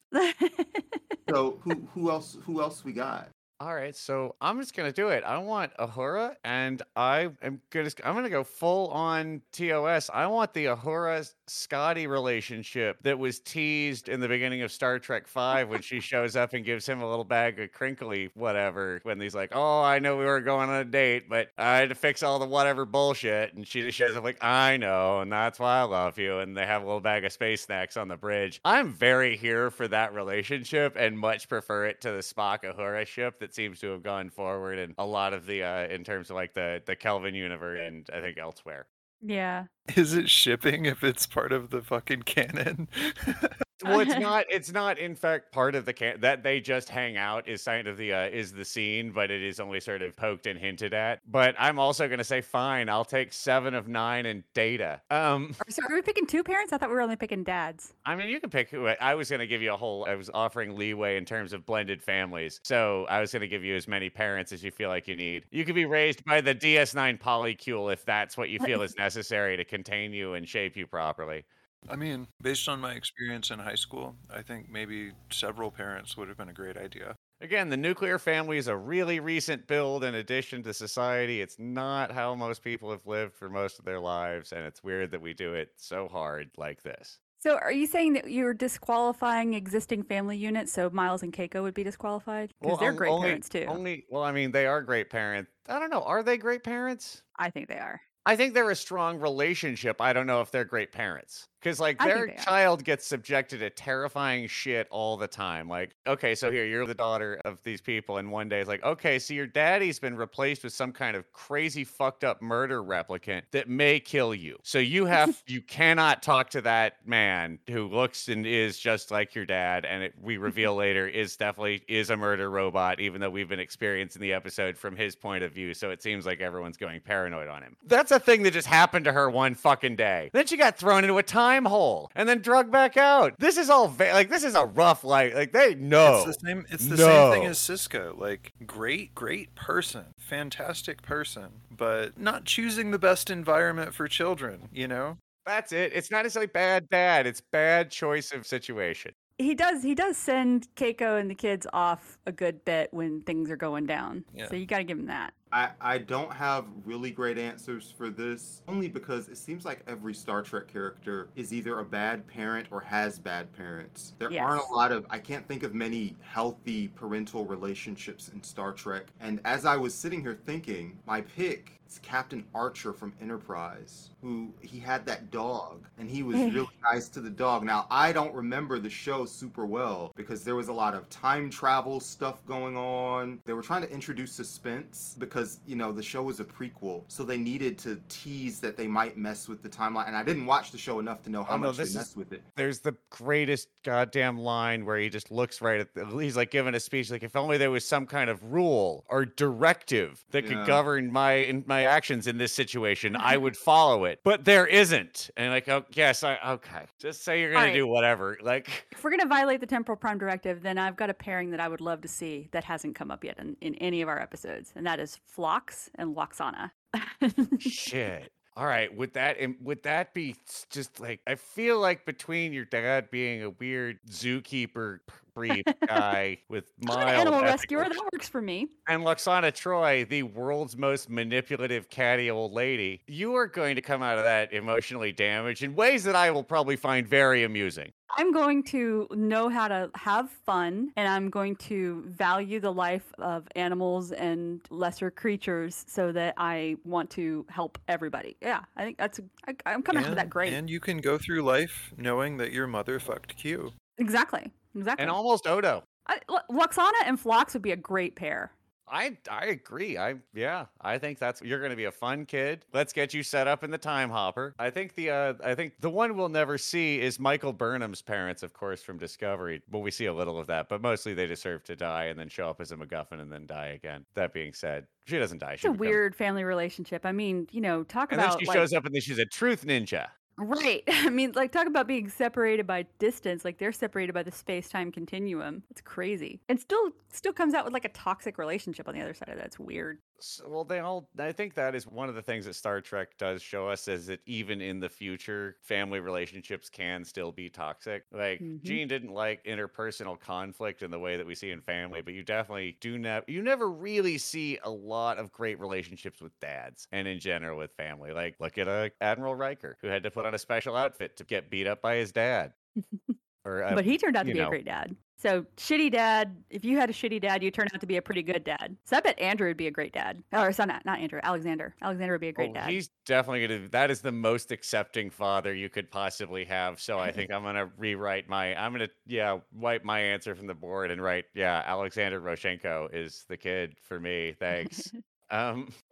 So who who else who else we got? All right, so I'm just gonna do it. I want Uhura, and I am gonna I'm gonna go full on TOS. I want the Uhura Scotty relationship that was teased in the beginning of Star Trek Five when she shows up and gives him a little bag of crinkly whatever. When he's like, "Oh, I know we were going on a date, but I had to fix all the whatever bullshit," and she just shows up like, "I know, and that's why I love you." And they have a little bag of space snacks on the bridge. I'm very here for that relationship, and much prefer it to the Spock Uhura ship that seems to have gone forward in a lot of the uh in terms of like the the Kelvin universe and I think elsewhere. yeah. Is it shipping if it's part of the fucking canon? Well, it's not. It's not. In fact, part of the can that they just hang out is kind of the uh, is the scene, but it is only sort of poked and hinted at. But I'm also going to say, fine, I'll take seven of nine and data. Um, So are we picking two parents? I thought we were only picking dads. I mean, you can pick who. I was going to give you a whole. I was offering leeway in terms of blended families, so I was going to give you as many parents as you feel like you need. You could be raised by the DS9 polycule if that's what you feel is necessary to contain you and shape you properly. I mean, based on my experience in high school, I think maybe several parents would have been a great idea. Again, the nuclear family is a really recent build in addition to society. It's not how most people have lived for most of their lives, and it's weird that we do it so hard like this. So are you saying that you're disqualifying existing family units? So Miles and Keiko would be disqualified because they're on- great only- parents too. Only, well, I mean, they are great parents. I don't know. Are they great parents? I think they are. I think they're a strong relationship. I don't know if they're great parents. Because, like, I their child gets subjected to terrifying shit all the time. Like, okay, so here, you're the daughter of these people. And one day it's like, okay, so your daddy's been replaced with some kind of crazy, fucked up murder replicant that may kill you. So you have, you cannot talk to that man who looks and is just like your dad. And it, we reveal later is definitely is a murder robot, even though we've been experiencing the episode from his point of view. So it seems like everyone's going paranoid on him. That's a thing that just happened to her one fucking day. Then she got thrown into a time hole and then drug back out. This is all va- like this is a rough life. Like they know. It's the same. It's the same thing as Sisko. Like, great, great person, fantastic person, but not choosing the best environment for children. You know. That's it. It's not necessarily bad dad. It's bad choice of situation. He does. He does send Keiko and the kids off a good bit when things are going down. Yeah. So you got to give him that. I, I don't have really great answers for this, only because it seems like every Star Trek character is either a bad parent or has bad parents. There aren't a lot of, I can't think of many healthy parental relationships in Star Trek. And as I was sitting here thinking, my pick is Captain Archer from Enterprise, who he had that dog, and he was really nice to the dog. Now, I don't remember the show super well because there was a lot of time travel stuff going on. They were trying to introduce suspense because, you know, the show was a prequel, so they needed to tease that they might mess with the timeline. And I didn't watch the show enough to know oh, how Oh, no, much they this is- messed with it. There's the greatest goddamn line where he just looks right at the, he's like giving a speech like if only there was some kind of rule or directive that could govern my in, my actions in this situation, I would follow it. But there isn't. And like, oh yes, I okay. Just say you're gonna do whatever. Like If we're going to violate the temporal prime directive, then I've got a pairing that I would love to see that hasn't come up yet in, in any of our episodes, and that is Phlox and Lwaxana. shit. All right, would that and would that be just like I feel like between your dad being a weird zookeeper brief guy with I'm mild an animal ethical rescuer. That works for me. and Lwaxana Troi, the world's most manipulative catty old lady, you are going to come out of that emotionally damaged in ways that I will probably find very amusing. I'm going to know how to have fun and I'm going to value the life of animals and lesser creatures so that I want to help everybody. Yeah, I think that's, I, I'm coming out of that great. And you can go through life knowing that your mother fucked Q. exactly. Exactly. And almost Odo. I, Lwaxana and Phlox would be a great pair. I I agree. I yeah, I think that's you're going to be a fun kid. Let's get you set up in the time hopper. I think the uh I think the one we'll never see is Michael Burnham's parents, of course, from Discovery. Well, we see a little of that, but mostly they deserve to die and then show up as a MacGuffin and then die again. That being said, she doesn't die. It's She a becomes- weird family relationship. I mean, you know, talk And then about she like, shows up and then she's a truth ninja. Right. I mean, like, talk about being separated by distance. Like, they're separated by the space time continuum. It's crazy. And still, still comes out with like a toxic relationship on the other side of that. It's weird. So, well, they all. I think that is one of the things that Star Trek does show us is that even in the future, family relationships can still be toxic. Like Mhm. Gene didn't like interpersonal conflict in the way that we see in family, but you definitely do not. You never really see a lot of great relationships with dads, and in general with family. Like look at uh, Admiral Riker, who had to put on a special outfit to get beat up by his dad. Or, uh, but he turned out to be know. a great dad. So, shitty dad, if you had a shitty dad, you turn out to be a pretty good dad. So, I bet Andrew would be a great dad. Or, so not, not Andrew, Alexander. Alexander would be a great Oh, dad. He's definitely gonna. That is the most accepting father you could possibly have. So I think I'm gonna rewrite my. I'm gonna yeah wipe my answer from the board and write yeah Alexander Rozhenko is the kid for me. Thanks. um.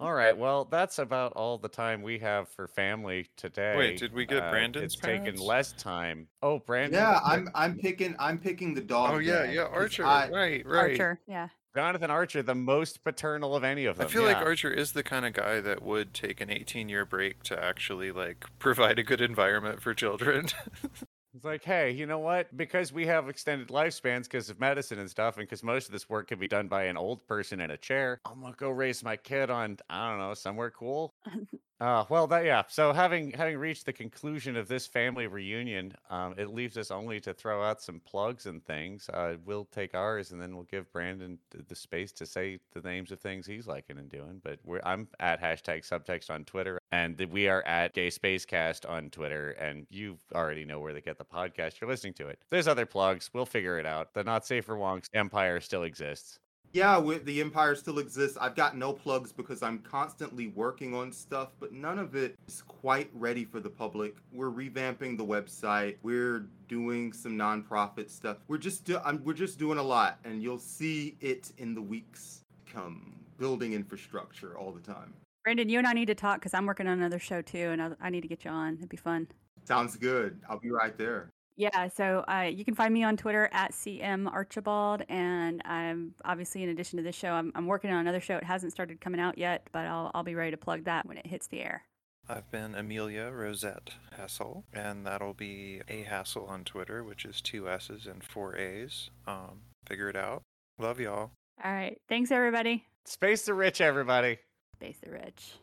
All right. Well, that's about all the time we have for family today. Wait, did we get Uh, Brandon's It's taken less time. Oh, Brandon. Yeah, I'm I'm picking I'm picking the dog. Oh yeah, dad, yeah, 'cause Archer. I- right, right. Archer. Yeah. Jonathan Archer, the most paternal of any of them. I them. feel like. Archer is the kind of guy that would take an 18 year break to actually like provide a good environment for children. It's like, hey, you know what? Because we have extended lifespans because of medicine and stuff, and because most of this work can be done by an old person in a chair, I'm gonna go raise my kid on, I don't know, somewhere cool. Uh, well, that yeah. So having having reached the conclusion of this family reunion, um, it leaves us only to throw out some plugs and things. Uh, we'll take ours, and then we'll give Brandon the space to say the names of things he's liking and doing. But I'm at hashtag subtext on Twitter, and we are at Gay Spacecast on Twitter. And you already know where to get the podcast. You're listening to it. There's other plugs. We'll figure it out. The Not Safe for Wonks Empire still exists. Yeah, the Empire still exists. I've got no plugs because I'm constantly working on stuff, but none of it is quite ready for the public. We're revamping the website. We're doing some nonprofit stuff. We're just do, I'm, we're just doing a lot, and you'll see it in the weeks to come. Building infrastructure all the time. Brandon, you and I need to talk because I'm working on another show too, and I, I need to get you on. It'd be fun. Sounds good. I'll be right there. Yeah, so uh, you can find me on Twitter at CM Archibald, and I'm obviously in addition to this show, I'm, I'm working on another show. It hasn't started coming out yet, but I'll I'll be ready to plug that when it hits the air. I've been Amelia Rosette Hassel, and that'll be a Hassel on Twitter, which is two S's and four A's. Um, figure it out. Love y'all. All right, thanks everybody. Space the rich, everybody. Space the rich.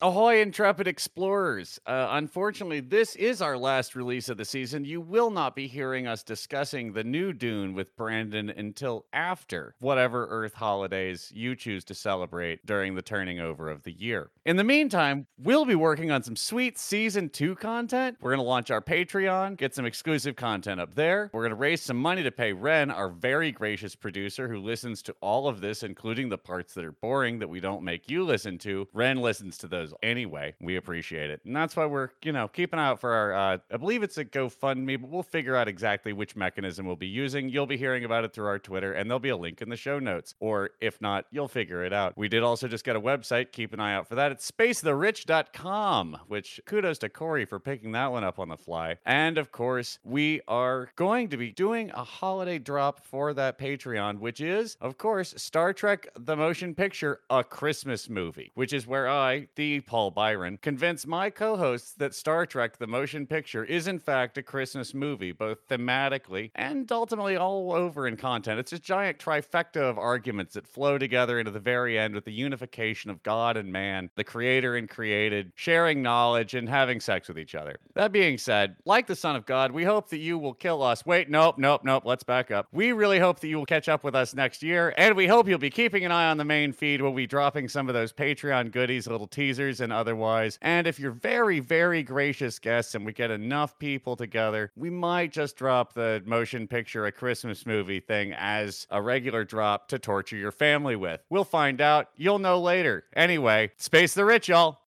Ahoy, intrepid explorers! Uh, unfortunately, this is our last release of the season. You will not be hearing us discussing the new Dune with Brandon until after whatever Earth holidays you choose to celebrate during the turning over of the year. In the meantime, we'll be working on some sweet season two content. We're going to launch our Patreon, get some exclusive content up there. We're going to raise some money to pay Ren, our very gracious producer who listens to all of this, including the parts that are boring that we don't make you listen to. Ren listens to those anyway. We appreciate it. And that's why we're, you know, keeping out for our, uh, I believe it's a GoFundMe, but we'll figure out exactly which mechanism we'll be using. You'll be hearing about it through our Twitter, and there'll be a link in the show notes. Or if not, you'll figure it out. We did also just get a website. Keep an eye out for that. It's spacetherich.com, which kudos to Corey for picking that one up on the fly. And of course, we are going to be doing a holiday drop for that Patreon, which is, of course, Star Trek The Motion Picture, a Christmas movie, which is where I, the Paul Byron, convince my co hosts that Star Trek The Motion Picture is, in fact, a Christmas movie, both thematically and ultimately all over in content. It's a giant trifecta of arguments that flow together into the very end with the unification of God and man, the creator and created, sharing knowledge and having sex with each other. That being said, like the Son of God, we hope that you will kill us. Wait, nope, nope, nope, let's back up. We really hope that you will catch up with us next year, and we hope you'll be keeping an eye on the main feed. We'll be dropping some of those Patreon goodies, little teasers and otherwise. And if you're very, very gracious guests and we get enough people together, we might just drop the motion picture a Christmas movie thing as a regular drop to torture your family with. We'll find out. You'll know later. Anyway, space the rich, y'all.